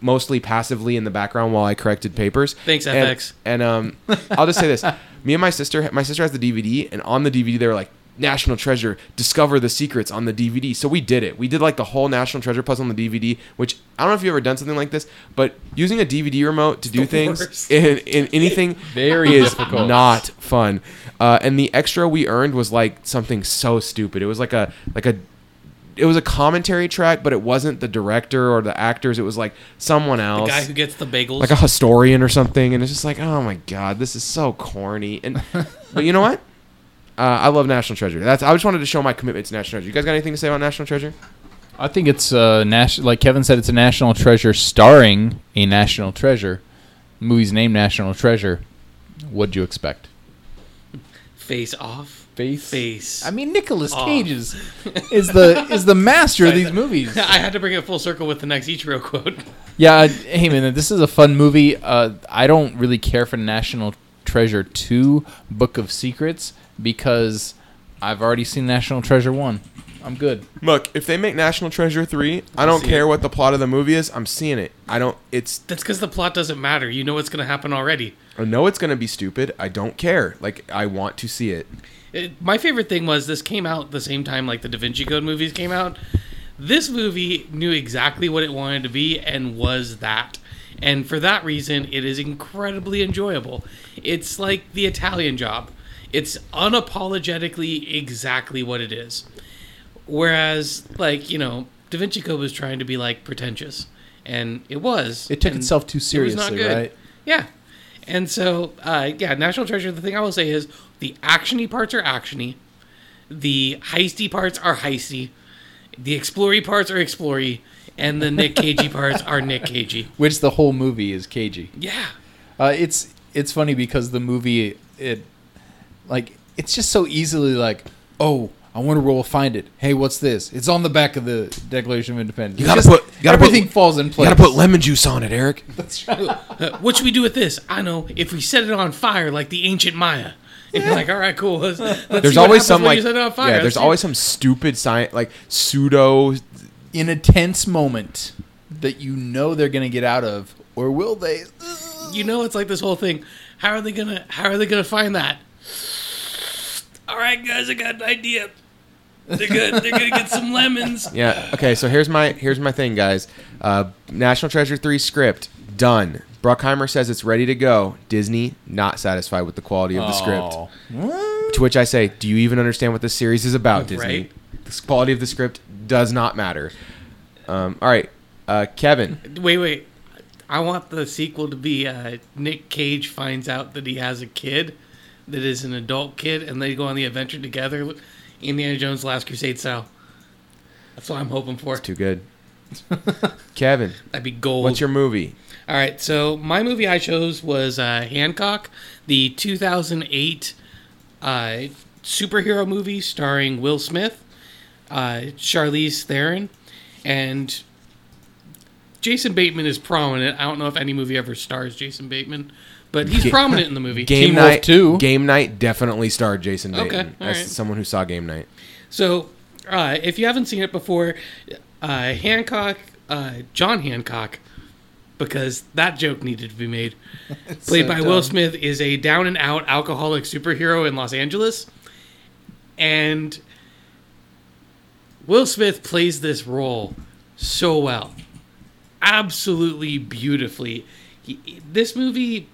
mostly passively in the background while I corrected papers. Thanks, And- FX. And um, I'll just say this: me and my sister, my sister has the DVD, and on the DVD they were like, "National Treasure: Discover the Secrets" on the DVD. So we did it. We did like the whole National Treasure puzzle on the DVD. Which I don't know if you've ever done something like this, but using a DVD remote to do things in, in anything Very is difficult. not fun. Uh, and the extra we earned was like something so stupid. It was like a like a it was a commentary track, but it wasn't the director or the actors. It was like someone else, The guy who gets the bagels. like a historian or something, and it's just like, oh my god, this is so corny. And but you know what? Uh, I love National Treasure. That's I just wanted to show my commitment to National Treasure. You guys got anything to say about National Treasure? I think it's uh, national. Like Kevin said, it's a national treasure starring a national treasure. The movie's named National Treasure. What'd you expect? Face off. Face. Face. I mean, Nicolas Off. Cage is is the is the master of these movies. I had to bring it full circle with the next Ichiro quote. Yeah, hey man, this is a fun movie. Uh, I don't really care for National Treasure Two: Book of Secrets because I've already seen National Treasure One. I'm good. Look, if they make National Treasure three, I don't see care it. what the plot of the movie is. I'm seeing it. I don't. It's. That's because the plot doesn't matter. You know what's going to happen already. I know it's gonna be stupid. I don't care. Like I want to see it. It, my favorite thing was this came out the same time like the Da Vinci Code movies came out. This movie knew exactly what it wanted to be and was that. And for that reason, it is incredibly enjoyable. It's like the Italian job. It's unapologetically exactly what it is. Whereas, like, you know, Da Vinci Code was trying to be like pretentious. And it was. It took itself too it was seriously, not good. right? Yeah. And so, uh, yeah, National Treasure, the thing I will say is the actiony parts are actiony, the heisty parts are heisty, the explory parts are explory, and the Nick Cagey parts are Nick Cagey. Which the whole movie is cagey. Yeah. Uh, it's it's funny because the movie it like it's just so easily like oh I wonder where we'll find it. Hey, what's this? It's on the back of the Declaration of Independence. You gotta just- put- you gotta put- everything falls in You place. gotta put lemon juice on it, Eric. That's Uh, what should we do with this? I know. If we set it on fire like the ancient Maya. And you're like, all right, cool. Let's, let's There's always some like you set it on fire. yeah. Let's There's see- always some stupid science like pseudo. in a tense moment that you know they're gonna get out of, or will they? you know it's like this whole thing how are they gonna how are they gonna find that all right guys i got an idea they're gonna they're gonna get some lemons Yeah. Okay. So here's my here's my thing, guys. Uh, National Treasure three script done. Bruckheimer says it's ready to go. Disney not satisfied with the quality of the script. What? To which I say, do you even understand what this series is about, Disney? Right. The quality of the script does not matter. Um, all right, uh, Kevin. wait wait i want the sequel to be uh, nick cage finds out that he has a kid that is an adult kid and they go on the adventure together indiana jones last crusade style that's what i'm hoping for Too good. Kevin, that'd be gold what's your movie? All right, so my movie I chose was uh, Hancock, the 2008 uh, superhero movie starring Will Smith, uh, Charlize Theron, and Jason Bateman is prominent. I don't know if any movie ever stars Jason Bateman, but he's Ga- prominent in the movie. Game Teen Night 2. Game Night definitely starred Jason Okay, Bateman. all That's right. someone who saw Game Night. So, uh, if you haven't seen it before, uh, Hancock, uh, John Hancock, because that joke needed to be made, played so by Will. Smith, is a down and out alcoholic superhero in Los Angeles. And Will Smith plays this role so well. Absolutely beautifully. He, this movie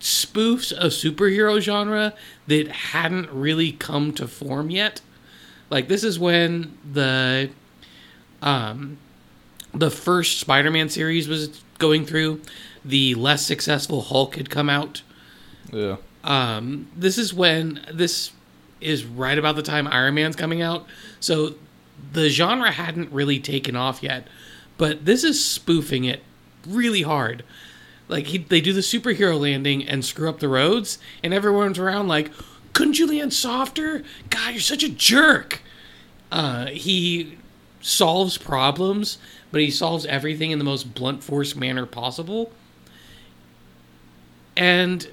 spoofs a superhero genre that hadn't really come to form yet. Like this is when the um the first Spider-Man series was going through. The less successful Hulk had come out. Yeah. Um, this is when this is right about the time Iron Man's coming out. So the genre hadn't really taken off yet, but this is spoofing it really hard. Like he, they do the superhero landing and screw up the roads, and everyone's around like, "Couldn't you land softer? God, you're such a jerk." Uh, he solves problems, but he solves everything in the most blunt force manner possible. And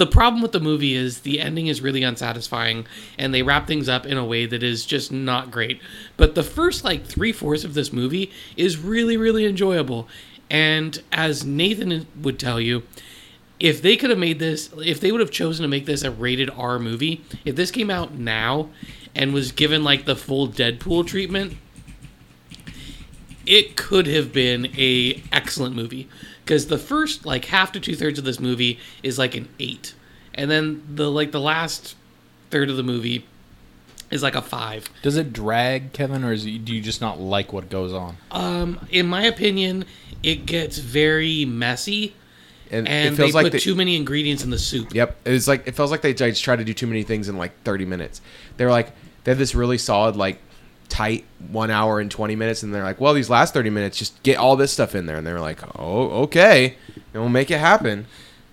the problem with the movie is the ending is really unsatisfying and they wrap things up in a way that is just not great. But the first like three fourths of this movie is really, really enjoyable. And as Nathan would tell you, if they could have made this, if they would have chosen to make this a rated R movie, if this came out now and was given like the full Deadpool treatment, it could have been a excellent movie. Because the first like half to two thirds of this movie is like an eight, and then the like the last third of the movie is like a five. Does it drag, Kevin, or is it, do you just not like what goes on? Um, in my opinion, it gets very messy, And, and it they feels like put they, too many ingredients in the soup. Yep, it's like it feels like they just try to do too many things in like 30 minutes. They're like they have this really solid like tight one hour and 20 minutes, and they're like, well, these last 30 minutes, just get all this stuff in there, and they're like, oh, okay, and we'll make it happen.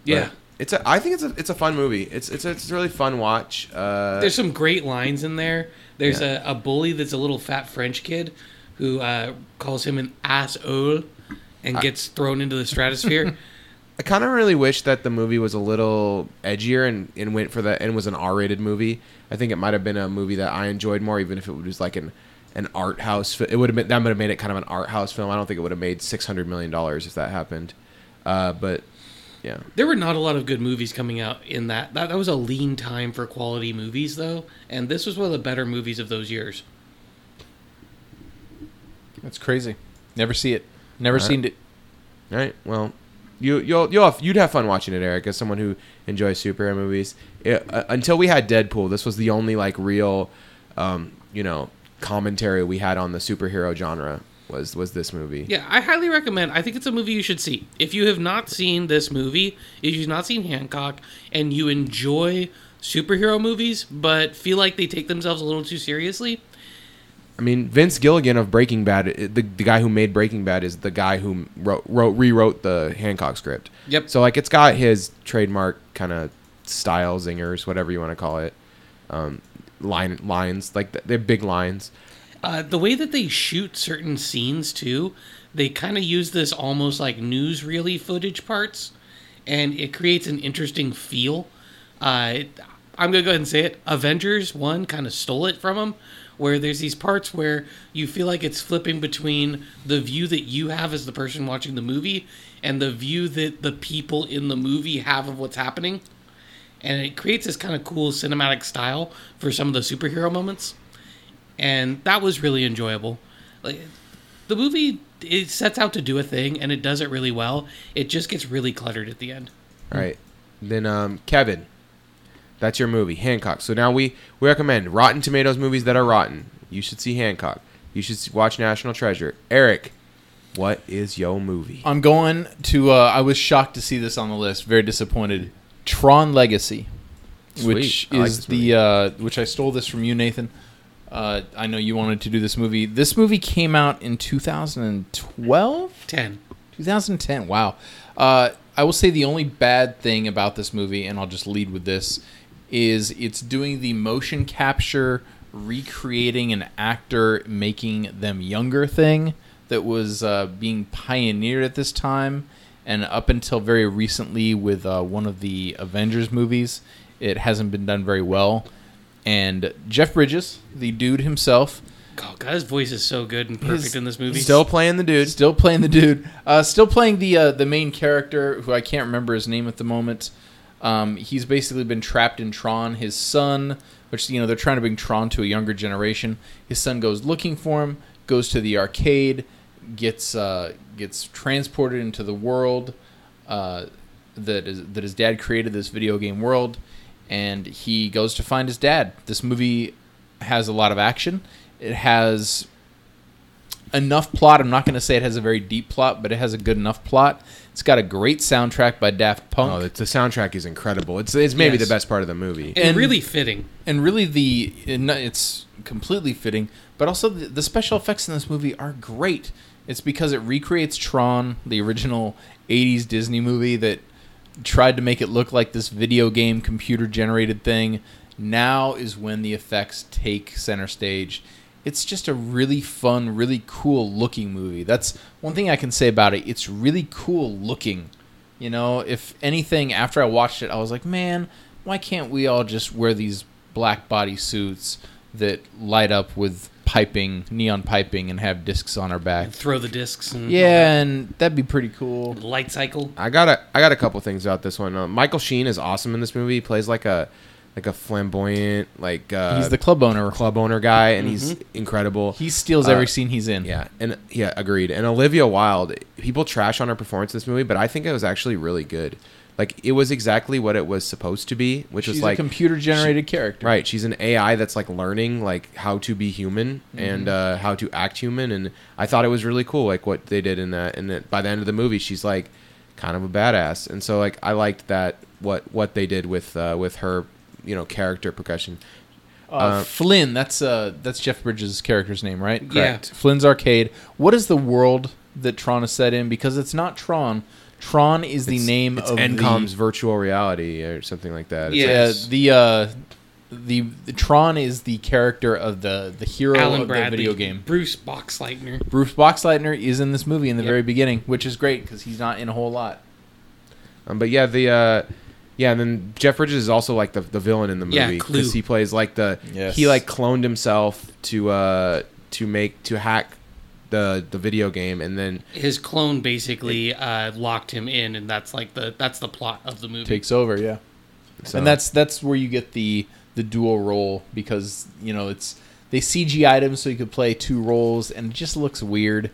But Yeah. It's a. I think it's a. It's a fun movie. It's it's a, it's a really fun watch. Uh, There's some great lines in there. There's Yeah. a, a bully that's a little fat French kid who uh, calls him an asshole and gets thrown into the stratosphere. I kind of really wish that the movie was a little edgier and, and went for that and was an R-rated movie. I think it might have been a movie that I enjoyed more, even if it was like an an art house. It would have been that would have made it kind of an art house film. I don't think it would have made six hundred million dollars if that happened. Uh, but yeah, There were not a lot of good movies coming out in that. that. That was a lean time for quality movies, though, and this was one of the better movies of those years. That's crazy. Never see it. Never All right. seen it. all right. Well, you you'll you'll have, you'd have fun watching it, Eric, as someone who enjoys superhero movies. It, uh, until we had Deadpool, this was the only like real, um, you know, commentary we had on the superhero genre. Was was this movie? Yeah, I highly recommend. I think it's a movie you should see. If you have not seen this movie, if you've not seen Hancock, and you enjoy superhero movies but feel like they take themselves a little too seriously, I mean, Vince Gilligan of Breaking Bad, the, the guy who made Breaking Bad, is the guy who wrote, wrote rewrote the Hancock script. Yep. So like, it's got his trademark kind of style zingers, whatever you want to call it, um, line lines like th- they're big lines. Uh, the way that they shoot certain scenes too, they kind of use this almost like newsreely footage parts, and it creates an interesting feel. Uh, I'm gonna go ahead and say it. Avengers one kind of stole it from them, where there's these parts where you feel like it's flipping between the view that you have as the person watching the movie and the view that the people in the movie have of what's happening, and it creates this kind of cool cinematic style for some of the superhero moments and that was really enjoyable. Like the movie, it sets out to do a thing, and it does it really well. It just gets really cluttered at the end. All right. Then um, Kevin, that's your movie, Hancock. So now we we recommend Rotten Tomatoes movies that are rotten. You should see Hancock. You should watch National Treasure. Eric, what is your movie? I'm going to. Uh, I was shocked to see this on the list. Very disappointed. Tron Legacy, which I is this the uh, which I stole this from you, Nathan. Uh, I know you wanted to do this movie. This movie came out in 2012. Ten. 2010. Wow. Uh, I will say the only bad thing about this movie, and I'll just lead with this, is it's doing the motion capture, recreating an actor, making them younger thing that was uh, being pioneered at this time. And up until very recently, with uh, one of the Avengers movies, it hasn't been done very well. And Jeff Bridges, the dude himself, Oh, God, his voice is so good and perfect His- in this movie. Still playing the dude. Still playing the dude. Uh, still playing the uh, the main character, who I can't remember his name at the moment. Um, he's basically been trapped in Tron. His son, which you know they're trying to bring Tron to a younger generation. His son goes looking for him, goes to the arcade, gets uh, gets transported into the world uh, that is that his dad created this video game world, and he goes to find his dad. This movie has a lot of action. It has enough plot. I'm not going to say it has a very deep plot, but it has a good enough plot. It's got a great soundtrack by Daft Punk. Oh, the, the soundtrack is incredible. It's it's maybe Yes. the best part of the movie. and, and- really fitting. and really the it's completely fitting but also the, the special effects in this movie are great It's because it recreates Tron, the original '80s Disney movie that tried to make it look like this video game computer generated thing. Now is when the effects take center stage. It's just a really fun, really cool looking movie. That's one thing I can say about it. It's really cool looking. You know, if anything, after I watched it, I was like, man, why can't we all just wear these black body suits that light up with piping, neon piping, and have discs on our back? Throw the discs and Yeah, and that'd be pretty cool. light cycle. I got a I got a couple things about this one. Uh, Michael Sheen is awesome in this movie. He plays like a like a flamboyant like uh, He's the club owner. club owner guy, and he's incredible. He steals Uh, every scene he's in. Yeah, and yeah, agreed. And Olivia Wilde, people trash on her performance in this movie, but I think it was actually really good. Like it was exactly what it was supposed to be, which She's was like a computer generated character. Right, she's an AI that's like learning like how to be human and uh, how to act human, and I thought it was really cool, like what they did in that. And that by the end of the movie, she's like kind of a badass, and so like I liked that what what they did with uh, with her, you know, character progression. Uh, Uh, Flynn, that's uh, that's Jeff Bridges' character's name, right? Yeah. Flynn's Arcade. What is the world that Tron is set in? Because it's not Tron. Tron is the It's- name it's of Encom's the virtual reality or something like that. It's Yeah. like- the uh, the, the Tron is the character of the the hero Alan of Bradley, the video game. Bruce Boxleitner. Bruce Boxleitner is in this movie in the Yep. very beginning, which is great because he's not in a whole lot. Um, but yeah, the uh, yeah, and then Jeff Bridges is also like the, the villain in the Yeah, movie Clu. he plays like the Yes. he like cloned himself to uh to make to hack the the video game, and then His clone basically uh, locked him in, and that's like the that's the plot of the movie. Takes over, yeah. so, and that's that's where you get the the dual role because you know it's they CG items so you could play two roles and it just looks weird.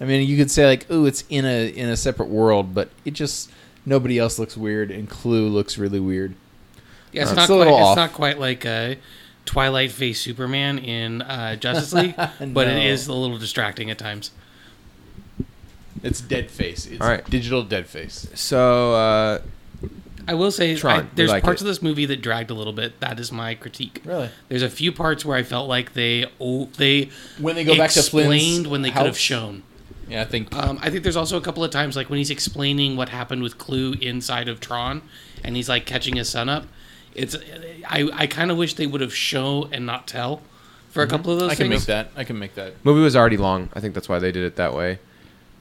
I mean, you could say like, "Oh, it's in a in a separate world," but it just nobody else looks weird, and Clu looks really weird. yeah, it's Uh, not it's a quite, little it's not quite like uh, Twilight Face Superman in uh, Justice League, but it is a little distracting at times. It's dead face. It's All right. digital dead face. so uh, I will say, Tron, I, there's like parts it. of this movie that dragged a little bit. That is my critique. Really? There's a few parts where I felt like they oh, they When they go back to explained when they could have shown. Yeah, I think Um, I think there's also a couple of times like when he's explaining what happened with Clu inside of Tron, and he's like catching his son up. It's I I kind of wish they would have show and not tell for a couple of those Mm-hmm. I can things. make that. I can make that. movie was already long. I think that's why they did it that way.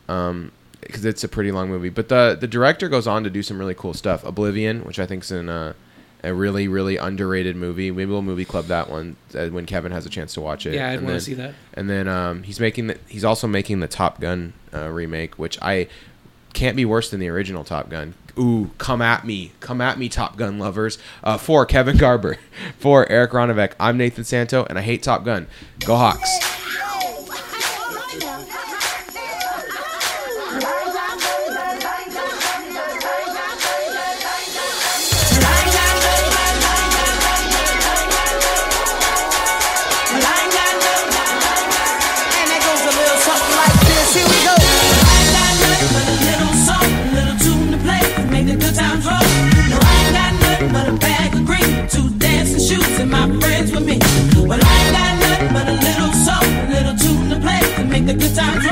Um, because it's a pretty long movie. But the the director goes on to do some really cool stuff. Oblivion, which I think is in a, a really really underrated movie. Maybe we'll movie club that one uh, when Kevin has a chance to watch it. Yeah, I'd And want to see that. And then um, he's making the, he's also making the Top Gun uh, remake, which I can't be worse than the original Top Gun. Ooh, come at me, come at me, Top Gun lovers. Uh, for Kevin Garber, for Eric Ronnebeck, I'm Nathan Santo, and I hate Top Gun. Go Hawks. the good times.